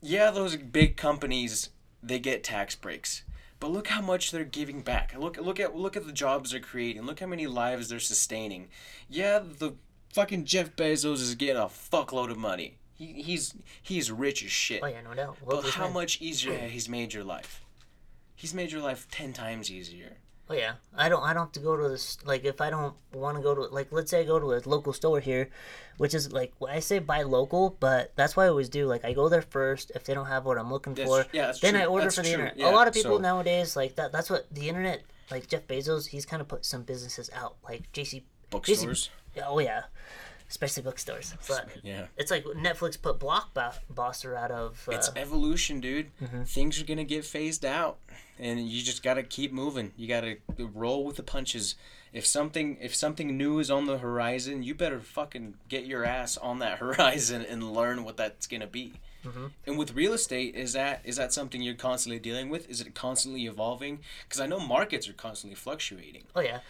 yeah, those big companies they get tax breaks. But look how much they're giving back. Look look at look at the jobs they're creating. Look how many lives they're sustaining. Yeah, the fucking Jeff Bezos is getting a fuckload of money. He, he's he's rich as shit. Oh yeah, no doubt. but how much easier he's made your life? He's made your life ten times easier. Oh yeah, I don't. I don't have to go to this. Like, if I don't want to go to, like, let's say I go to a local store here, which is like I say buy local, but that's why I always do. Like, I go there first. If they don't have what I'm looking That's- for, yeah, that's then true. I order That's for the true. internet. Yeah, a lot of people so- nowadays like that. That's what the internet. Like Jeff Bezos, he's kind of put some businesses out, like JC. Bookstores. Oh yeah, especially bookstores. But Yeah. it's like Netflix put Blockbuster out of. Uh, It's evolution, dude. Mm-hmm. Things are gonna get phased out, and you just gotta keep moving. You gotta roll with the punches. If something if something new is on the horizon, you better fucking get your ass on that horizon and learn what that's gonna be. Mm-hmm. And with real estate, is that is that something you're constantly dealing with? Is it constantly evolving? Because I know markets are constantly fluctuating. Oh yeah,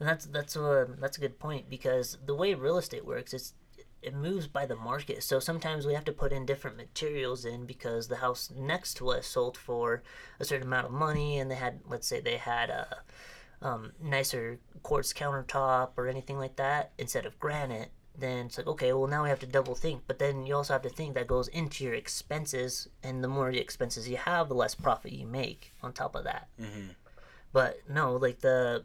and that's that's a that's a good point because the way real estate works, it's it moves by the market. So sometimes we have to put in different materials in because the house next to us sold for a certain amount of money, and they had let's say they had a um, nicer quartz countertop or anything like that instead of granite, then it's like okay, well now we have to double think. But then you also have to think that goes into your expenses, and the more expenses you have, the less profit you make on top of that. Mm-hmm. But no, like the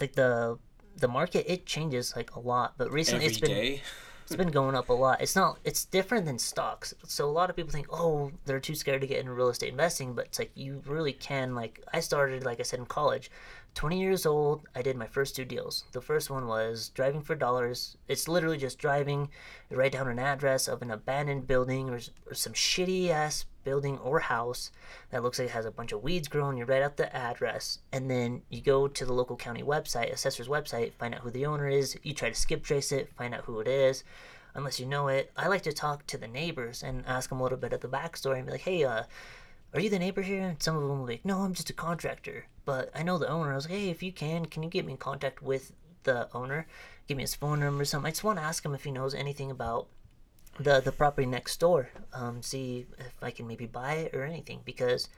like the the market it changes like a lot. But recently Every it's been day. it's been going up a lot. It's not. It's different than stocks. So a lot of people think, oh, they're too scared to get into real estate investing. But it's like you really can. Like I started, like I said, in college. 20 years old, I did my first two deals. The first one was driving for dollars. It's literally just driving, you write down an address of an abandoned building or, or some shitty ass building or house that looks like it has a bunch of weeds growing. You write out the address, and then you go to the local county website, assessor's website, find out who the owner is. You try to skip trace it, find out who it is unless you know it. I like to talk to the neighbors and ask them a little bit of the backstory and be like, hey, uh, are you the neighbor here? And some of them will be like, no, I'm just a contractor. But I know the owner. I was like, hey, if you can, can you get me in contact with the owner? Give me his phone number or something. I just want to ask him if he knows anything about the the property next door. Um, see if I can maybe buy it or anything because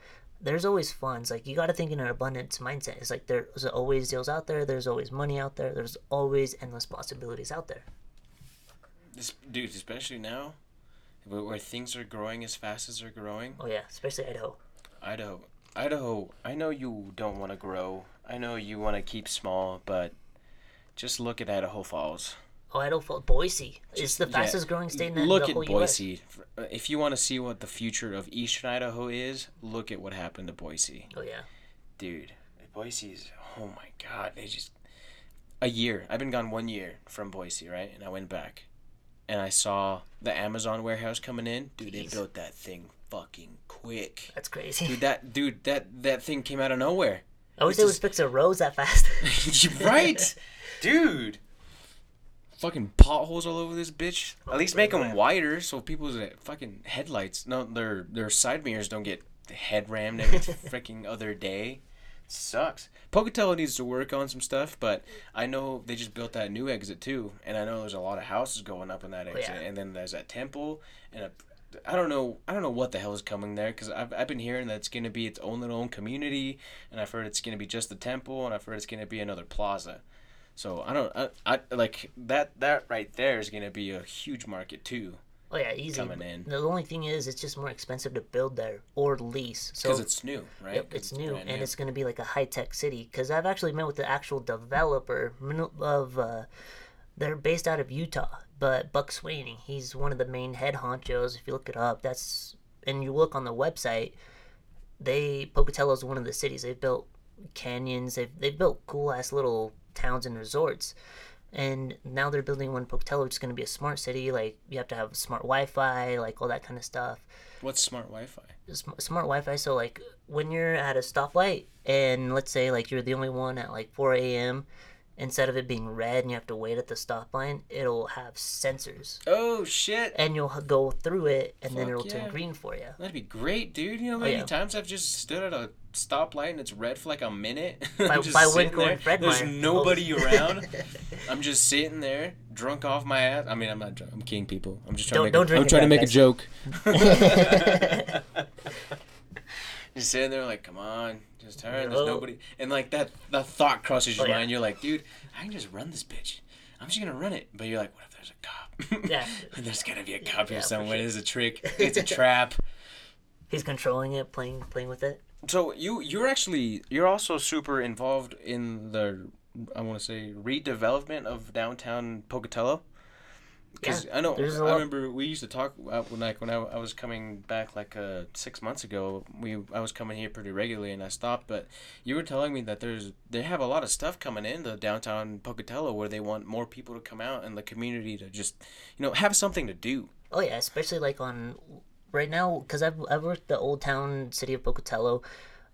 there's always funds. Like you got to think in an abundance mindset. It's like there's always deals out there. There's always money out there. There's always endless possibilities out there. This, dude, especially now, where, where things are growing as fast as they're growing. Oh yeah, especially Idaho. Idaho, Idaho. I know you don't want to grow. I know you want to keep small, but just look at Idaho Falls. Oh, Idaho Falls, Boise is the Yeah, fastest growing state in the, Look the at whole US. Boise. Uh, If you want to see what the future of Eastern Idaho is, look at what happened to Boise, Oh yeah. dude. Boise is. Oh my God, they just a year. I've been gone one year from Boise, right? And I went back, and I saw the Amazon warehouse coming in. Dude, they built that thing fucking quick. That's crazy. Dude, that dude, that that thing came out of nowhere. I wish they would fix the roads that fast. right, dude. Fucking potholes all over this bitch. At least make them wider so people's uh, fucking headlights, no, their their side mirrors don't get head rammed every freaking other day. Sucks. Pocatello needs to work on some stuff, but I know they just built that new exit too, and I know there's a lot of houses going up in that exit, yeah. and then there's that temple and a. I don't know. I don't know what the hell is coming there because I've, I've been hearing that it's gonna be its own little own community, and I've heard it's gonna be just the temple, and I've heard it's gonna be another plaza. So I don't. I, I like that. That right there is gonna be a huge market too, oh yeah, easy. coming in The only thing is, it's just more expensive to build there or lease. So because it's new, right? Yep, 'Cause it's new, and it's going to be like a high tech city. Because I've actually met with the actual developer of. Uh, they're based out of Utah, but Buck Swaney, he's one of the main head honchos. If you look it up, that's and you look on the website, they Pocatello is one of the cities. They've built canyons. They've they've built cool ass little towns and resorts. And now they're building one in Pocatello, which is going to be a smart city. Like you have to have smart Wi-Fi, like all that kind of stuff What's smart Wi-Fi? sm- smart Wi-Fi. So like when you're at a stoplight and let's say like you're the only one at like 4 a.m. Instead of it being red and you have to wait at the stop line, it'll have sensors Oh shit! and you'll go through it and then it'll yeah. turn green for you. That'd be great, dude. You know how oh, many Oh, yeah. times I've just stood at a stoplight and it's red for like a minute? By- by there. and Fred There's nobody oh. around. I'm just sitting there, drunk off my ass. I mean, I'm not drunk. I'm king people. I'm just trying Don't- to don't make. drink I'm trying to make a joke. just sitting there like, come on, just turn. There's nobody. And like that, that thought crosses your Oh, yeah. mind. You're like, dude, I can just run this bitch. I'm just gonna run it. But you're like, what if there's a cop? Yeah. there's gotta be a cop Yeah, here for somewhere. sure. It's a trick. It's a trap. He's controlling it, playing playing with it. So you you're actually you're also super involved in the I want to say redevelopment of downtown Pocatello. Because Yeah, I know I lot- remember we used to talk uh, when like when I, I was coming back like uh, six months ago. We I was coming here pretty regularly and I stopped. But you were telling me that there's they have a lot of stuff coming in the downtown Pocatello where they want more people to come out and the community to just you know have something to do. Oh yeah, especially like on right now because I've I've worked the old town city of Pocatello,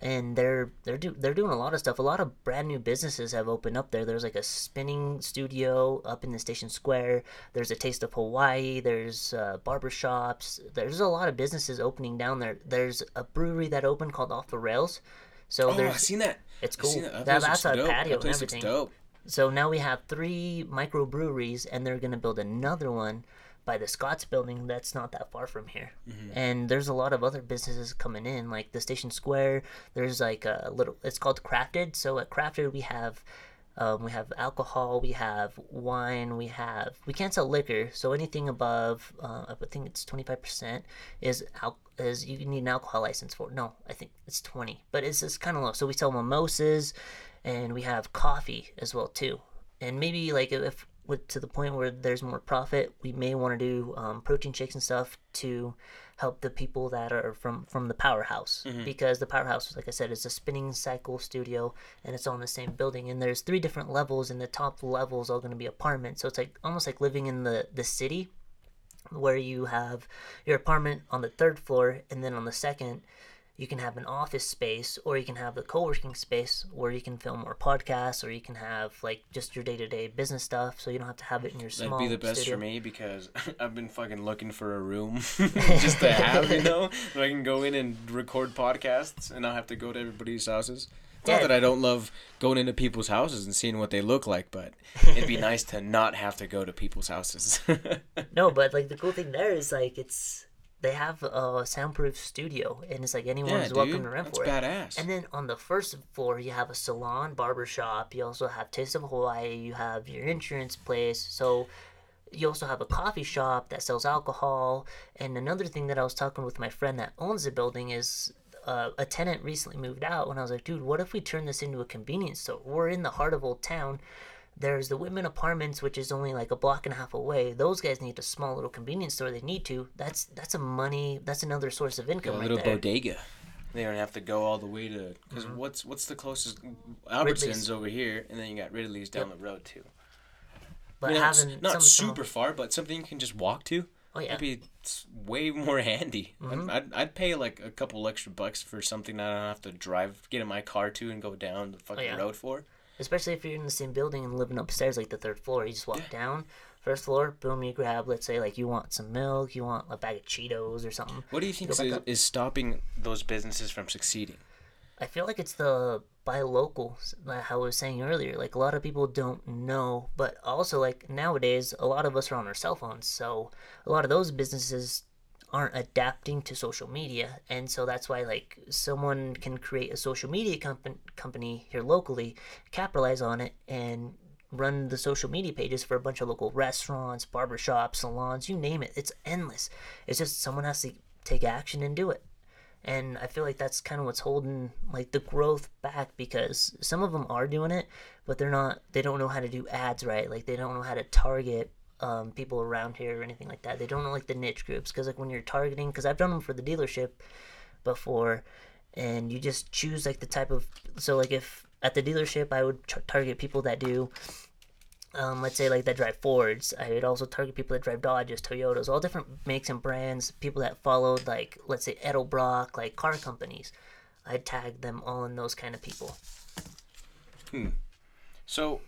and they're they're do they're doing a lot of stuff. A lot of brand new businesses have opened up there. There's like a spinning studio up in the station square. There's a Taste of Hawaii. There's uh, barber shops. There's a lot of businesses opening down there. There's a brewery that opened called Off the Rails. So Oh, I've seen that. it's cool. that. That That- that's a dope. patio and everything. dope. so now we have three microbreweries, and they're gonna build another one by the Scott's building that's not that far from here. Mm-hmm. And there's a lot of other businesses coming in, like the Station Square. There's like a little, it's called Crafted. So at Crafted, we have. Um, we have alcohol, we have wine, we have we can't sell liquor, so anything above uh, I think it's twenty five percent is al- is you need an alcohol license for. No, I think it's twenty, but it's it's kind of low. So we sell mimosas, and we have coffee as well too. And maybe like if with to the point where there's more profit, we may want to do um, protein shakes and stuff to help the people that are from from the powerhouse. Because the powerhouse like i said is a spinning cycle studio and it's all in the same building and there's three different levels and the top level is all going to be apartments. So it's like almost like living in the the city where you have your apartment on the third floor and then on the second you can have an office space or you can have the co-working space where you can film more podcasts or you can have like just your day-to-day business stuff so you don't have to have it in your small That'd be the best studio. for me because I've been fucking looking for a room just to have, you know, so I can go in and record podcasts and not have to go to everybody's houses. It's Yeah. Not that I don't love going into people's houses and seeing what they look like, but it'd be nice to not have to go to people's houses. No, but like the cool thing there is like it's they have a soundproof studio and it's like anyone yeah, welcome to rent that's for it. badass. And then on the first floor, you have a salon, barber shop. You also have Taste of Hawaii. You have your insurance place. So you also have a coffee shop that sells alcohol. And another thing that I was talking with my friend that owns the building is uh, a tenant recently moved out. And I was like, dude, what if we turn this into a convenience store? We're in the heart of Old Town. There's the Whitman Apartments, which is only like a block and a half away. Those guys need a small little convenience store. They need to. That's that's a money. That's another source of a income right little there. bodega. They don't have to go all the way to because Mm-hmm. what's what's the closest Albertsons over here, and then you got Ridley's down the road too. But You know, it's having not some small- super far, but something you can just walk to. Oh yeah. Mm-hmm. That'd be s- way more handy. I'd, I'd, I'd pay like a couple extra bucks for something that I don't have to drive, get in my car to, and go down the fucking Oh, yeah. road for. Especially if you're in the same building and living upstairs like the third floor. You just walk down first floor boom you grab let's say like you want some milk you want a bag of cheetos or something What do you think is, is stopping those businesses from succeeding? i feel like it's the buy local like how i was saying earlier like a lot of people don't know but also like nowadays a lot of us are on our cell phones so a lot of those businesses aren't adapting to social media and so that's why like someone can create a social media company company here locally capitalize on it and run the social media pages for a bunch of local restaurants barbershops salons you name it it's endless it's just someone has to take action and do it and I feel like that's kind of what's holding like the growth back because some of them are doing it, but they're not. They don't know how to do ads right. Like they don't know how to target um, people around here or anything like that. They don't know like the niche groups because like when you're targeting, because I've done them for the dealership before, and you just choose like the type of. So like if at the dealership I would tar- target people that do um, let's say like that drive Fords. I would also target people that drive Dodges, Toyotas, all different makes and brands. People that followed like let's say Edelbrock, like car companies. I'd tag them all in those kind of people. Hmm. So,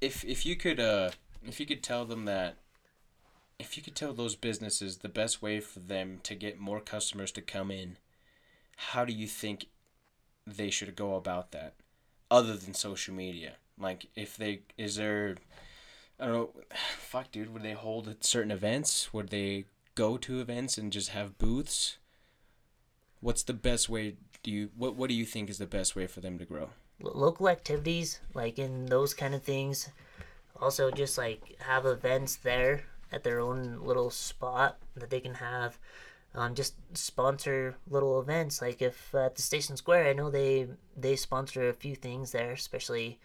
if if you could uh if you could tell them that if you could tell those businesses the best way for them to get more customers to come in, how do you think they should go about that other than social media? Like if they is there I don't know, fuck dude, would they hold certain events? Would they go to events and just have booths? What's the best way do you what what do you think is the best way for them to grow? Local activities, like in those kind of things. Also, just like have events there at their own little spot that they can have. Um, just sponsor little events. Like if at the Station Square, I know they they sponsor a few things there, especially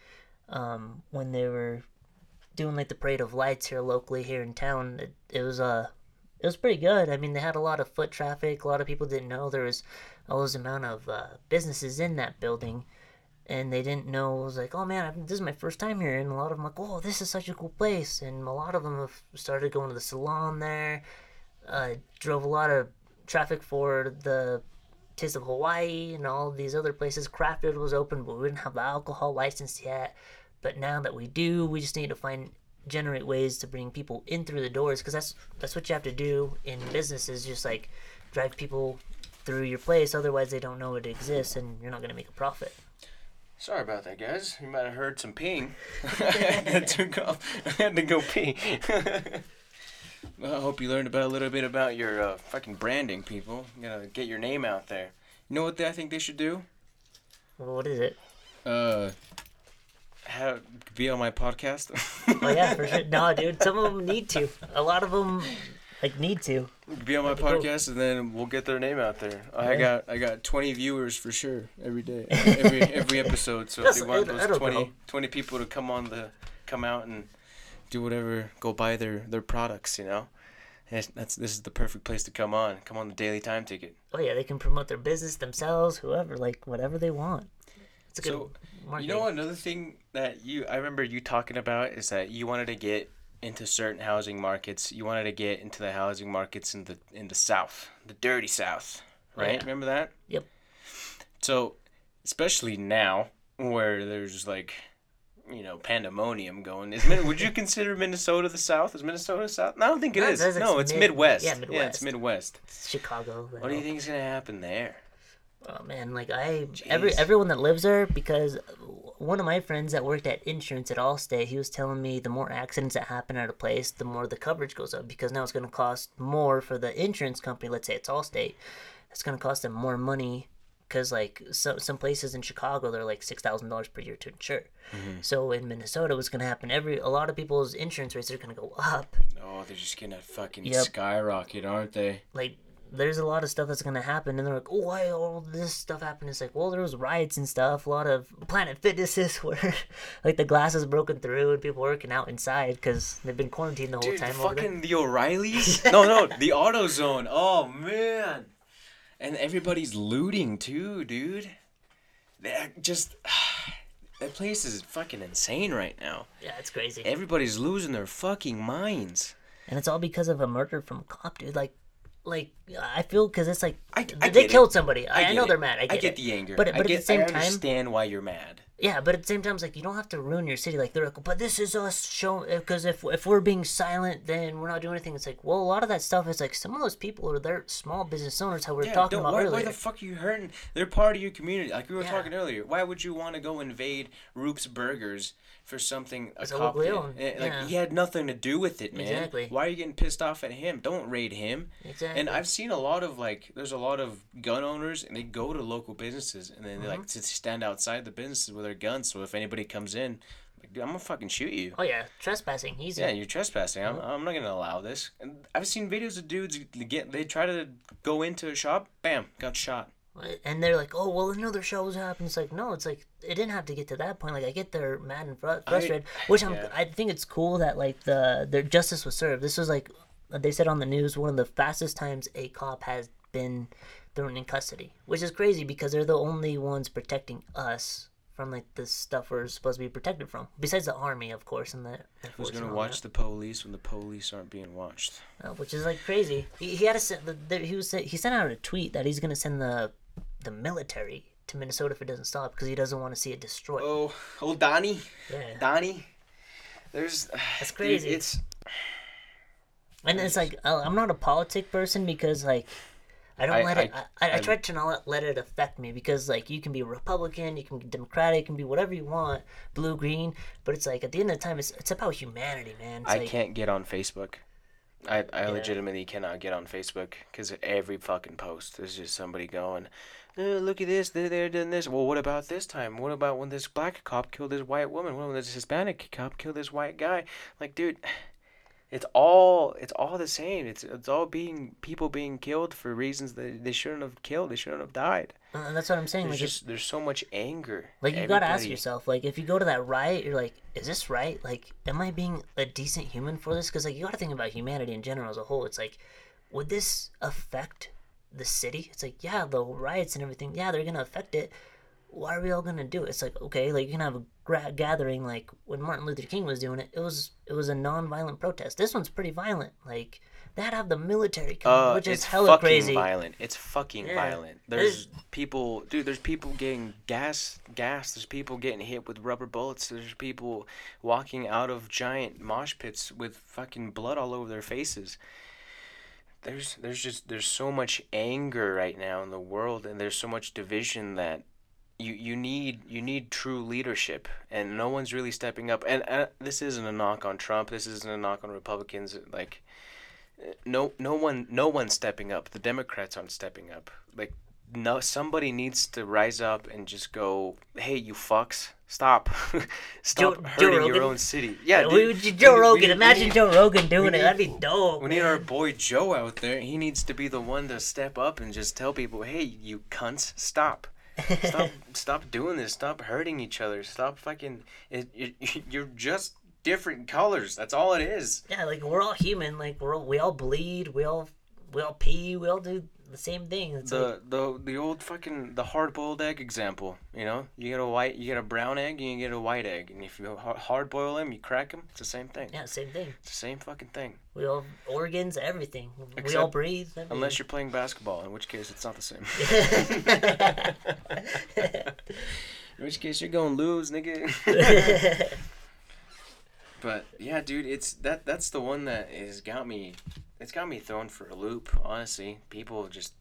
um, when they were doing like the parade of lights here locally here in town. It, it was uh, it was pretty good. I mean, they had a lot of foot traffic. A lot of people didn't know there was all this amount of uh, businesses in that building and they didn't know. It was like, oh man, this is my first time here, and a lot of them like, oh, this is such a cool place, and a lot of them have started going to the salon there. Uh, drove a lot of traffic for the Taste of Hawaii and all these other places. Crafted was open, but we didn't have the alcohol license yet. But now that we do, we just need to find generate ways to bring people in through the doors because that's that's what you have to do in businesses. Just like drive people through your place, otherwise they don't know it exists, and you're not gonna make a profit. Sorry about that, guys. You might have heard some ping. I had to go. I had to go pee. Well, I hope you learned about a little bit about your uh, fucking branding, people. You gotta get your name out there. You know what they, I think they should do? What is it? Uh, have be on my podcast. Oh yeah, for sure. No, dude, some of them need to. A lot of them like need to. be on my That'd be cool. podcast, and then we'll get their name out there. I Yeah. got I got twenty viewers for sure every day, every every episode. So if That's- they want I- I those don't 20, know. 20 people to come on the come out and do whatever, go buy their their products, you know. And that's this is the perfect place to come on. Come on the daily time ticket. Oh yeah, they can promote their business themselves, whoever, like whatever they want. It's a good So, marketing. You know another thing that you I remember you talking about is that you wanted to get into certain housing markets. You wanted to get into the housing markets in the in the south, the dirty south, right? Yeah. Remember that? Yep. So, especially now where there's like you know pandemonium going. Is Min- would you consider Minnesota the south? Is Minnesota south? I don't think it No, is. it's- no, it's mid- Midwest. yeah, Midwest. Yeah, it's Midwest. It's Chicago. What do you think is gonna happen there? Oh man, like I every everyone that lives there because one of my friends that worked at insurance at Allstate, he was telling me the more accidents that happen at a place, the more the coverage goes up because now it's going to cost more for the insurance company. Let's say it's Allstate, it's going to cost them more money because like so, some places in Chicago they're like six thousand dollars per year to insure. Mm-hmm. So in Minnesota, what's going to happen? Every a lot of people's insurance rates are going to go up. Oh, they're just gonna fucking Yep. skyrocket, aren't they? like there's a lot of stuff that's gonna happen and they're like oh why all this stuff happened it's like well there was riots and stuff a lot of planet fitnesses where like the glass is broken through and people working out inside because they've been quarantined the whole Dude, time over there. fucking the O'Reillys? no, no, the AutoZone. Oh man, and everybody's looting too, dude. They're just that place is fucking insane right now. yeah it's crazy Everybody's losing their fucking minds. and it's all because of a murder from a cop dude like like I feel because it's like I- I they get it. killed somebody. I, I know it. they're mad. I get, it. the anger. But I but at the same I time, understand why you're mad. Yeah, but at the same time, it's like you don't have to ruin your city. Like they're like, but this is us showing because if if we're being silent, then we're not doing anything. It's like, well, a lot of that stuff is like some of those people are their small business owners. How we are Yeah, talking about why, earlier. why the fuck are you hurting? They're part of your community. Like we were Yeah. talking earlier. Why would you want to go invade Rupe's Burgers for something a It's cop did? Eh, Like yeah. he had nothing to do with it, man. Exactly. Why are you getting pissed off at him? Don't raid him. exactly. And I've seen a lot of like, there's a lot of gun owners, and they go to local businesses, and then they Mm-hmm. like to stand outside the businesses with their guns. So if anybody comes in, like, dude, I'm gonna fucking shoot you. oh yeah, trespassing. He's Yeah, you're trespassing. I'm, I'm not gonna allow this. And I've seen videos of dudes get they try to go into a shop, bam, got shot. and they're like, oh well, another show was happening. It's like no, it's like it didn't have to get to that point. Like I get they're mad and fru- frustrated, which I'm. yeah. I think it's cool that like the their justice was served. This was like they said on the news one of the fastest times a cop has been thrown in custody, which is crazy because they're the only ones protecting us from like the stuff we're supposed to be protected from. Besides the army, of course, and the Who's gonna watch the police when the police aren't being watched? Uh, which is like crazy. He, he had to send the, the, he was he sent out a tweet that he's gonna send the the military to Minnesota if it doesn't stop because he doesn't want to see it destroyed. Oh, old Donnie, Yeah. Donnie. There's That's dude, crazy. it's And it's like uh, I'm not a politic person because like I don't I- let it. I- I, I, try to not let it affect me because like you can be Republican, you can be Democratic, you can be whatever you want, blue, green. But it's like at the end of the time, it's it's about humanity, man. It's I like, can't get on Facebook. I, I legitimately cannot get on Facebook because every fucking post is just somebody going, "Uh, look at this, they're, they're doing this. Well, what about this time? What about when this black cop killed this white woman? What about when this Hispanic cop killed this white guy? Like, dude, it's all it's all the same. It's it's all being people being killed for reasons that they shouldn't have killed. They shouldn't have died. Uh, and that's what I'm saying. There's Like, if- just there's so much anger. Like you gotta ask yourself, like if you go to that riot, you're like, is this right? Like, am I being a decent human for this? Because like you gotta think about humanity in general as a whole. It's like, would this affect the city? It's like, yeah, the riots and everything, yeah, they're gonna affect it. Why are we all gonna do it? It's like, okay, like you can have a gra- gathering like when Martin Luther King was doing it. It was it was a non-violent protest. This one's pretty violent. Like to have the military come, Uh, which is it's hella fucking crazy. violent. It's fucking Yeah. violent. There's people, dude. There's people getting gas, gas. There's people getting hit with rubber bullets. There's people walking out of giant mosh pits with fucking blood all over their faces. There's, there's just, there's so much anger right now in the world, and there's so much division that you, you need, you need true leadership, and no one's really stepping up. And uh, this isn't a knock on Trump. This isn't a knock on Republicans. Like, no no one no one's stepping up. The Democrats aren't stepping up. Like no somebody needs to rise up and just go, "Hey, you fucks, stop. stop Joe- Joe hurting your own city." Yeah, dude, we- Joe we- Rogan. we- Imagine Joe Rogan doing we it. That'd be dope. We need our boy Joe out there. He needs to be the one to step up and just tell people, "Hey, you cunts, stop." Stop stop doing this stop hurting each other stop fucking it, it, you're just different colors that's all it is Yeah, like we're all human. Like we're all, we all bleed. We all we all pee. We all do the same thing. It's like, the the the old fucking the hard boiled egg example. You know, you get a white, you get a brown egg, and you get a white egg, and if you hard boil them, you crack them. It's the same thing. yeah, same thing. It's the same fucking thing. We all organs, everything. we all breathe. Everything. Unless you're playing basketball, in which case it's not the same. in which case you're going to lose, nigga. but yeah, dude, it's that that's the one that has got me. It's got me thrown for a loop. Honestly, people just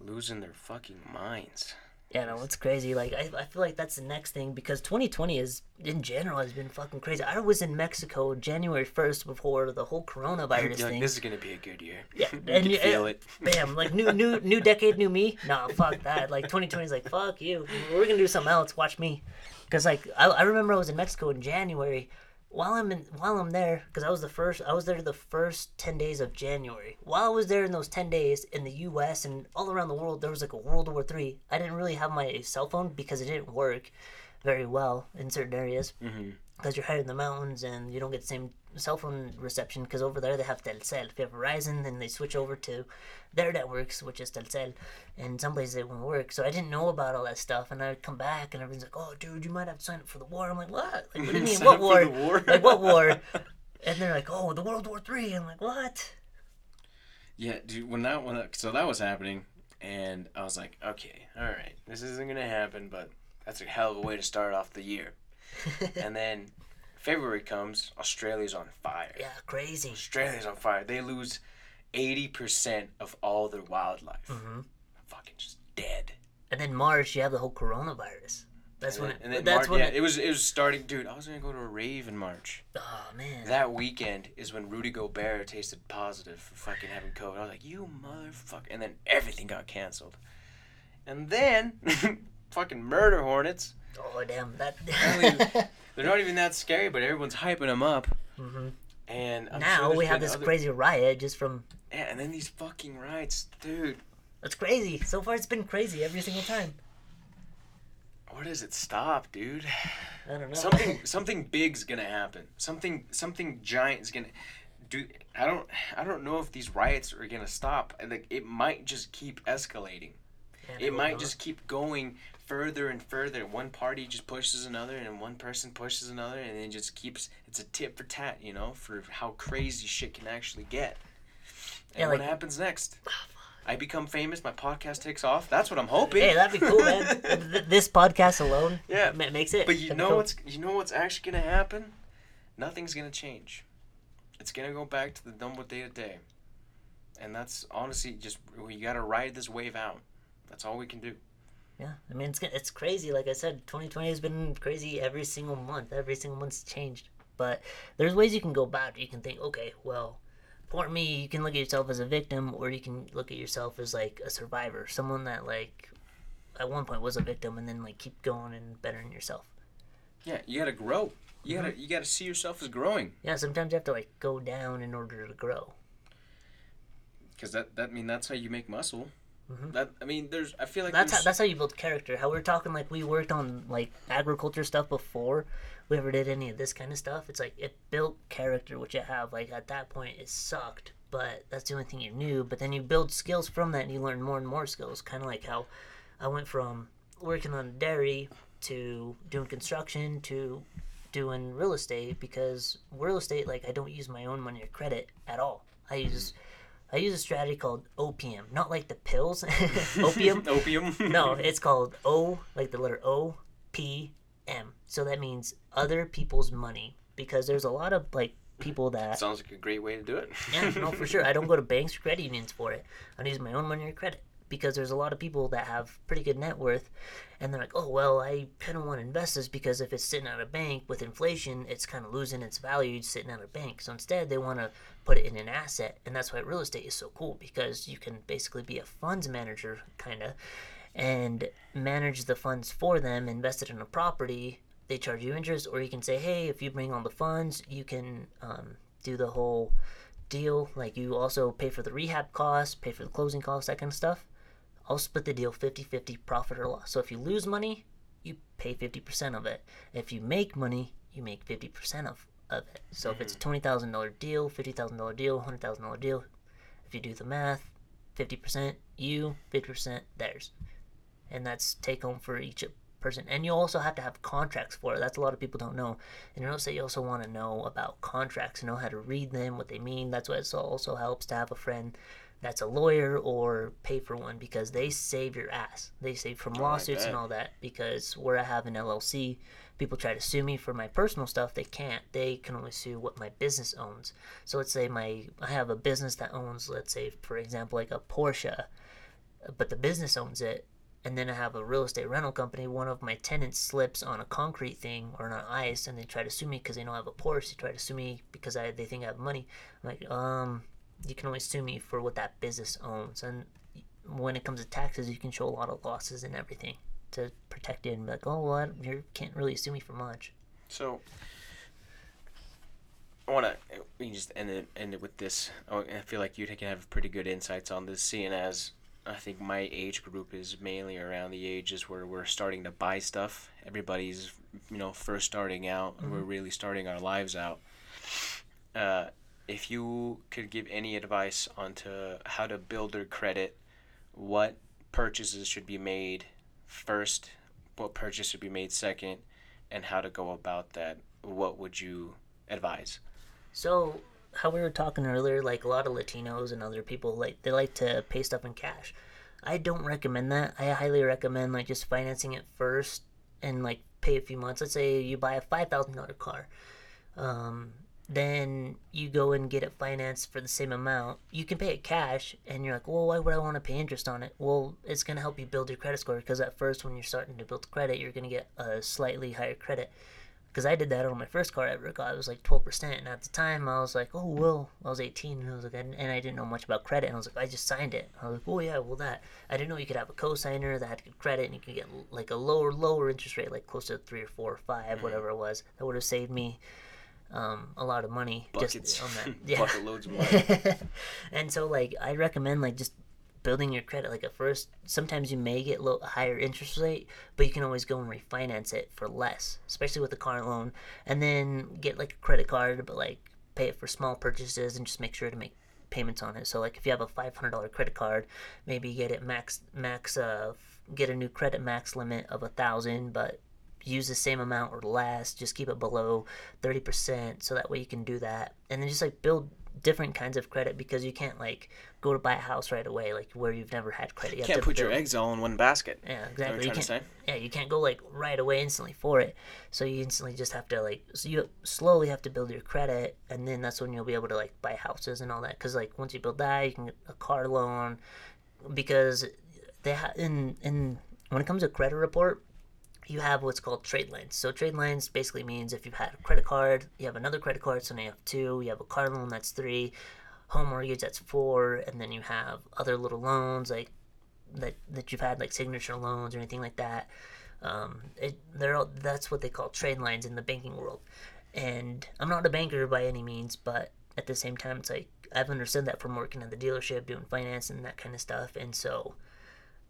losing their fucking minds. Yeah, no, it's crazy. Like I, I feel like that's the next thing because 2020 is in general has been fucking crazy. I was in Mexico January 1st before the whole coronavirus You're like, thing. this is gonna be a good year. Yeah, you and you- feel it. Bam, like new new new decade, new me. Nah, fuck that. Like 2020 is like fuck you. We're gonna do something else. Watch me. Cause like I, I remember I was in Mexico in January. While I'm in while I'm there, because I was the first I was there the first ten days of January. While I was there in those ten days in the U.S. and all around the world, there was like a World War Three. I didn't really have my cell phone because it didn't work very well in certain areas mm-hmm. because you're higher in the mountains and you don't get the same cell phone reception because over there they have Telcel. If you have Verizon, then they switch over to their networks, which is Telcel, and some places it won't work. So I didn't know about all that stuff, and I'd come back and everyone's like, "Oh, dude, you might have to sign up for the war." I'm like, "What? Like, what do you mean, what war? war? like, what war?" And they're like, "Oh, the World War Three. I'm like, "What?" Yeah, dude. When that when uh, that, so that was happening, and I was like, okay, all right, this isn't gonna happen, but that's a hell of a way to start off the year. and then February comes, Australia's on fire. Yeah, crazy. Australia's on fire. They lose eighty percent of all their wildlife. Mm-hmm. Fucking just dead. And then March, you have the whole coronavirus. That's And when it. and then that's Mar- when yeah, it. it was it was starting, dude. I was gonna go to a rave in March. Oh man. That weekend is when Rudy Gobert tasted positive for fucking having COVID. I was like, you motherfucker. And then everything got canceled. And then, fucking murder hornets. oh damn that. They're not even that scary, but everyone's hyping them up. Mhm. And I'm now sure we have this other- crazy riot just from Yeah, and then these fucking riots, dude. That's crazy. So far, it's been crazy every single time. Where does it stop, dude? I don't know. Something something big's gonna happen. Something something giant's gonna do. I don't I don't know if these riots are gonna stop. Like it might just keep escalating. Yeah, it might no. just keep going further and further. One party just pushes another, and one person pushes another, and it just keeps. It's a tit for tat, you know, for how crazy shit can actually get. And Yeah, what happens next? Oh, I become famous. My podcast takes off. That's what I'm hoping. Hey, that'd be cool, man. This podcast alone, Yeah. ma- makes it. But you That'd know cool. what's you know what's actually gonna happen? Nothing's gonna change. It's gonna go back to the number day to day. And that's honestly just we gotta ride this wave out. That's all we can do. Yeah, I mean it's it's crazy. Like I said, 2020 has been crazy every single month. Every single month's changed. But there's ways you can go about it. You can think, okay, well, for me, you can look at yourself as a victim, or you can look at yourself as like a survivor, someone that like at one point was a victim, and then like keep going and bettering yourself. Yeah, you gotta grow. You gotta mm-hmm. you gotta see yourself as growing. Yeah, sometimes you have to like go down in order to grow. Because that that I mean that's how you make muscle. Mhm. That I mean there's I feel like That's how, that's how you build character. How we're talking like we worked on like agriculture stuff before we ever did any of this kind of stuff. It's like it built character, which you have. Like at that point, it sucked, but that's the only thing you knew. But then you build skills from that, and you learn more and more skills. Kind of like how I went from working on dairy to doing construction to doing real estate because real estate like I don't use my own money or credit at all. I use I use a strategy called OPM, not like the pills, opium. opium. No, it's called O, like the letter O, P, M. So that means other people's money. Because there's a lot of like people that sounds like a great way to do it. yeah, no, for sure. I don't go to banks or credit unions for it. I'm using my own money or credit. Because there's a lot of people that have pretty good net worth and they're like oh well i kind of want to invest this because if it's sitting at a bank with inflation it's kind of losing its value sitting at a bank. So instead they want to put it in an asset and that's why real estate is so cool because you can basically be a funds manager kind of and manage the funds for them invest it in a property they charge you interest or you can say hey if you bring all the funds you can um, do the whole deal. Like you also pay for the rehab costs pay for the closing costs that kind of stuff I'll split the deal 50 50 profit or loss. So if you lose money, you pay 50% of it. If you make money, you make 50% of, of it. So if it's a mm. $20,000 deal, $50,000 deal, $100,000 deal, if you do the math, 50% you, 50% theirs. And that's take home for each person. And you also have to have contracts for it. That's a lot of people don't know. And real estate, you also want to know about contracts, and know how to read them, what they mean. That's why it also helps to have a friend that's a lawyer or pay for one because they save your ass. They save from lawsuits and all that because where I have an LLC, people try to sue me for my personal stuff. They can't. They can only sue what my business owns. So let's say my I have a business that owns, let's say for example, like a Porsche, but the business owns it. And then I have a real estate rental company. One of my tenants slips on a concrete thing or on ice, and they try to sue me because they don't have a Porsche. They try to sue me because I they think I have money. I'm like, um, you can only sue me for what that business owns. And when it comes to taxes, you can show a lot of losses and everything to protect it and be like, oh, well, you can't really sue me for much. So, I want to we just end it, end it with this. I feel like you can have pretty good insights on this, seeing as I think my age group is mainly around the ages where we're starting to buy stuff. Everybody's, you know, first starting out, mm-hmm. we're really starting our lives out. Uh, if you could give any advice onto how to build their credit, what purchases should be made first, what purchase should be made second, and how to go about that, what would you advise? So, how we were talking earlier, like a lot of Latinos and other people, like they like to pay stuff in cash. I don't recommend that. I highly recommend like just financing it first and like pay a few months. Let's say you buy a five thousand dollar car. Um, then you go and get it financed for the same amount. You can pay it cash, and you're like, well, why would I want to pay interest on it? Well, it's going to help you build your credit score because at first, when you're starting to build credit, you're going to get a slightly higher credit. Because I did that on my first car I ever got, it was like 12%. And at the time, I was like, oh, well, I was 18, and I was like, and I didn't know much about credit. And I was like, I just signed it. I was like, oh, yeah, well, that. I didn't know you could have a co-signer that had good credit, and you could get like a lower, lower interest rate, like close to three or four or 5 mm-hmm. whatever it was. That would have saved me um, a lot of money Buckets. just on that. Yeah. Bucket loads of money. and so like I recommend like just building your credit like at first sometimes you may get low, higher interest rate but you can always go and refinance it for less especially with a car loan and then get like a credit card but like pay it for small purchases and just make sure to make payments on it so like if you have a $500 credit card maybe get it max max uh get a new credit max limit of a thousand but use the same amount or less just keep it below 30% so that way you can do that. And then just like build different kinds of credit because you can't like go to buy a house right away like where you've never had credit. You, you can't put build. your eggs all in one basket. Yeah exactly. You can't, yeah you can't go like right away instantly for it. So you instantly just have to like so you slowly have to build your credit and then that's when you'll be able to like buy houses and all that. Because like once you build that you can get a car loan because they have in in when it comes to credit report you have what's called trade lines. So trade lines basically means if you've had a credit card, you have another credit card, so now you have two. You have a car loan, that's three. Home mortgage, that's four, and then you have other little loans like that that you've had like signature loans or anything like that. Um, it, they're all, that's what they call trade lines in the banking world. And I'm not a banker by any means, but at the same time, it's like I've understood that from working at the dealership, doing finance and that kind of stuff, and so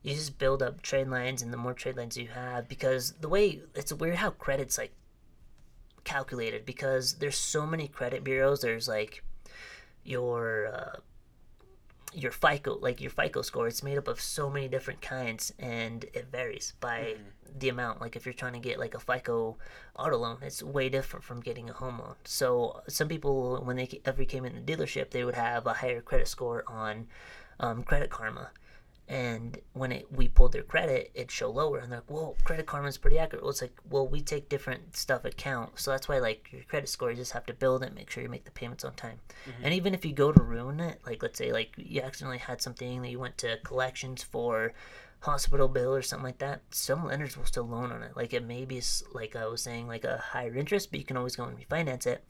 you just build up trade lines and the more trade lines you have because the way it's weird how credit's like calculated because there's so many credit bureaus. There's like your uh, your FICO like your FICO score. It's made up of so many different kinds and it varies by mm-hmm. the amount. Like if you're trying to get like a FICO auto loan it's way different from getting a home loan. So some people when they ever came in the dealership they would have a higher credit score on um, credit karma and when it we pulled their credit, it'd show lower, and they're like, "Whoa, Credit Karma's pretty accurate." Well, it's like, well, we take different stuff account, so that's why like your credit score, you just have to build it, make sure you make the payments on time, mm-hmm. and even if you go to ruin it, like let's say like you accidentally had something that you went to collections for, hospital bill or something like that, some lenders will still loan on it. Like it may be like I was saying, like a higher interest, but you can always go and refinance it,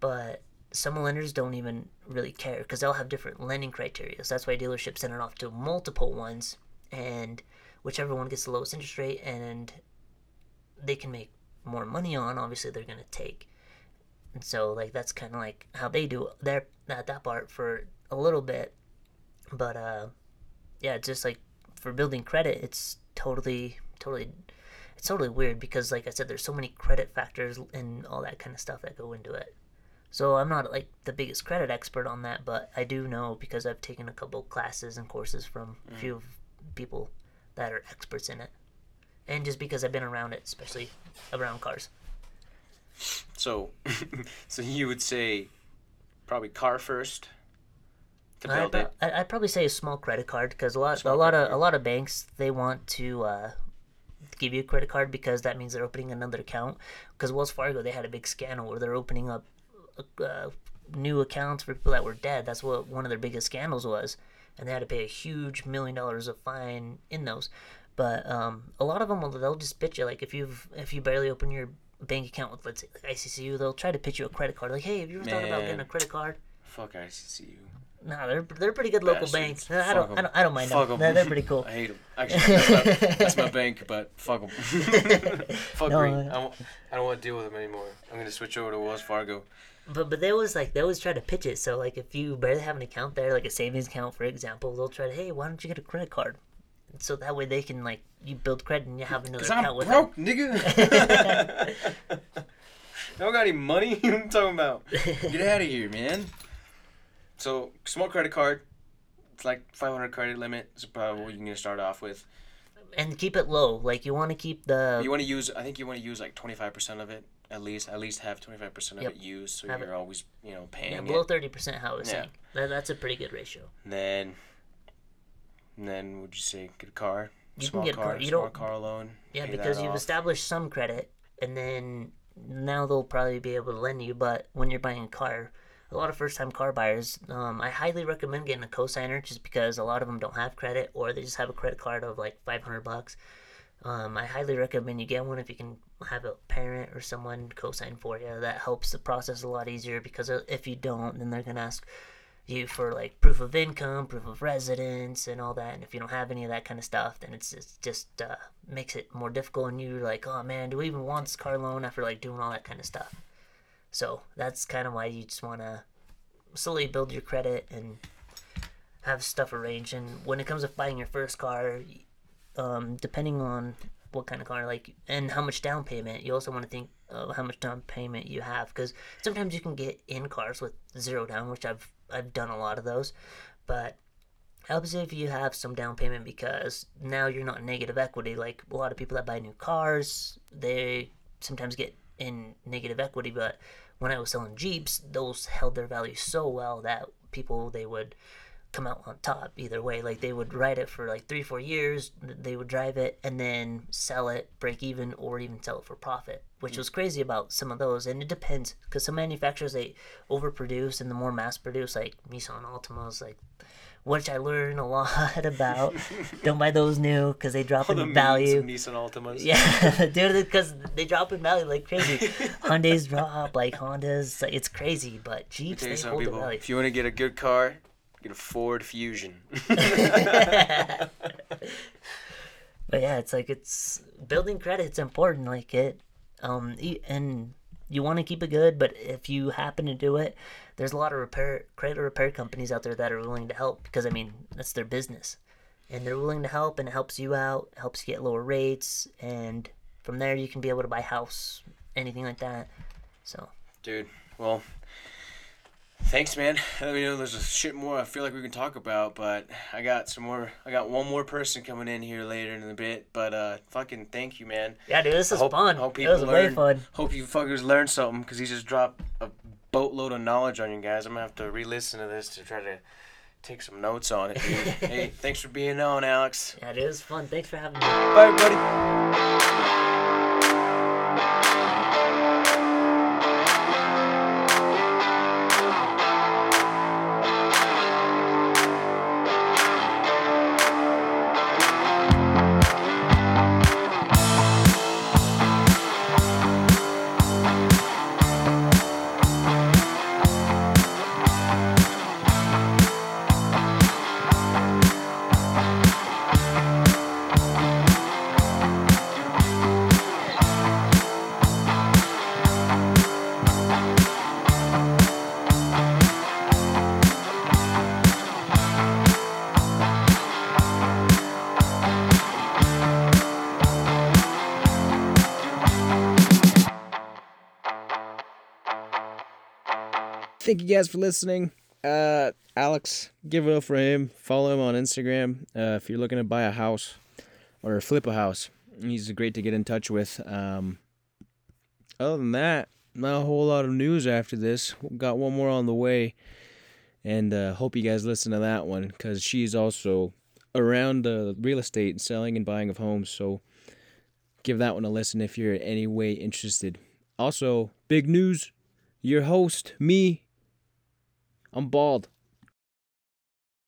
but some lenders don't even really care because they'll have different lending criteria. So that's why dealerships send it off to multiple ones, and whichever one gets the lowest interest rate and they can make more money on, obviously they're gonna take. And so like that's kind of like how they do their that that part for a little bit, but uh, yeah, just like for building credit, it's totally totally. It's totally weird because, like I said, there's so many credit factors and all that kind of stuff that go into it. So I'm not like the biggest credit expert on that, but I do know because I've taken a couple classes and courses from a few people that are experts in it, and just because I've been around it, especially around cars. So, so you would say probably car first to I, build it. I, I'd probably say a small credit card because a lot, Small a lot of, a lot of banks they want to uh, give you a credit card because that means they're opening another account. Because Wells Fargo they had a big scandal where they're opening up uh, new accounts for people that were dead. That's what one of their biggest scandals was, and they had to pay a huge million dollars of fine in those. But um, a lot of them will they'll just pitch you like if you've if you barely open your bank account with let's say like ICCU, they'll try to pitch you a credit card. Like, hey, have you ever thought about getting a credit card? Fuck ICCU. Nah, they're they're pretty good local Bastards. banks. I don't. I don't I don't mind Fuck them. 'em. They're, they're pretty cool. I hate them. Actually, that's my, that's my bank, but fuck them. fuck No, Green. I- I don't, I don't want to deal with them anymore. I'm gonna switch over to Wells Fargo. But but they always like they always try to pitch it. So like if you barely have an account there, like a savings account for example, they'll try to hey why don't you get a credit card? So that way they can like you build credit and you have another account I'm with broke, nigga. I don't got any money. what you talking about? Get out of here, man. So small credit card. It's like 500 credit limit. Is probably what you're gonna start off with. and keep it low. Like you want to keep the You want to use. I think you want to use like 25% of it at least. At least have 25% of Yep. it used, so Have you're always you know paying yeah, it. thirty percent. How I was Yeah. saying that, that's a pretty good ratio. And then, and then would you say get a car? You can small get a car, car. You small don't- car loan. Yeah, because you've off. established some credit, and then now they'll probably be able to lend you. But when you're buying a car, a lot of first-time car buyers, um, I highly recommend getting a cosigner just because a lot of them don't have credit or they just have a credit card of like 500 bucks. Um, I highly recommend you get one if you can have a parent or someone cosign for you. That helps the process a lot easier because uh, if you don't, then they're gonna ask you for like proof of income, proof of residence, and all that. And if you don't have any of that kind of stuff, then it's, it's just uh, makes it more difficult. And you're like, oh man, do we even want this car loan after like doing all that kind of stuff? So that's kind of why you just want to slowly build your credit and have stuff arranged. And when it comes to buying your first car, um, depending on what kind of car, like, and how much down payment, you also want to think of how much down payment you have, because sometimes you can get in cars with zero down, which I've I've done a lot of those, but helps if you have some down payment because now you're not negative equity. Like a lot of people that buy new cars, they sometimes get in negative equity, but when I was selling Jeeps, those held their value so well that people they would come out on top either way. Like they would ride it for like three, four years, they would drive it and then sell it, break even, or even sell it for profit, which hmm. was crazy about some of those. And it depends because some manufacturers they overproduce and the more mass produce, like Nissan Altimas, like which I learned a lot about. Don't buy those new because they drop All in memes value. Nissan Altimas. Yeah, dude, because they drop in value like crazy. Hyundai's drop, like Hondas, like, it's crazy. But Jeeps, they hold the value. if you want to get a good car, get a Ford Fusion. But yeah, it's like it's building credit's important. Like it, um, and you want to keep it good. But if you happen to do it, there's a lot of repair credit repair companies out there that are willing to help because I mean that's their business, and they're willing to help and it helps you out, helps you get lower rates, and from there you can be able to buy a house, anything like that. So Dude, well, thanks, man. I mean, there's a shit more I feel like we can talk about, but I got some more. I got one more person coming in here later in a bit, but uh, fucking thank you, man. yeah, dude, this is hope- fun. hope people was way learn. fun. Hope you fuckers learned something because he just dropped a boatload of knowledge on you guys. I'm gonna have to re-listen to this to try to take some notes on it. Hey, thanks for being on, Alex. Yeah, it is fun. Thanks for having me. Bye, everybody. Thank you guys for listening. Uh, Alex, give it up for him. Follow him on Instagram. Uh, if you're looking to buy a house or flip a house, he's great to get in touch with. Um, other than that, not a whole lot of news after this. Got one more on the way, and uh, hope you guys listen to that one because she's also around uh, real estate, and selling and buying of homes. So give that one a listen if you're in any way interested. Also, big news your host, me, I'm bald.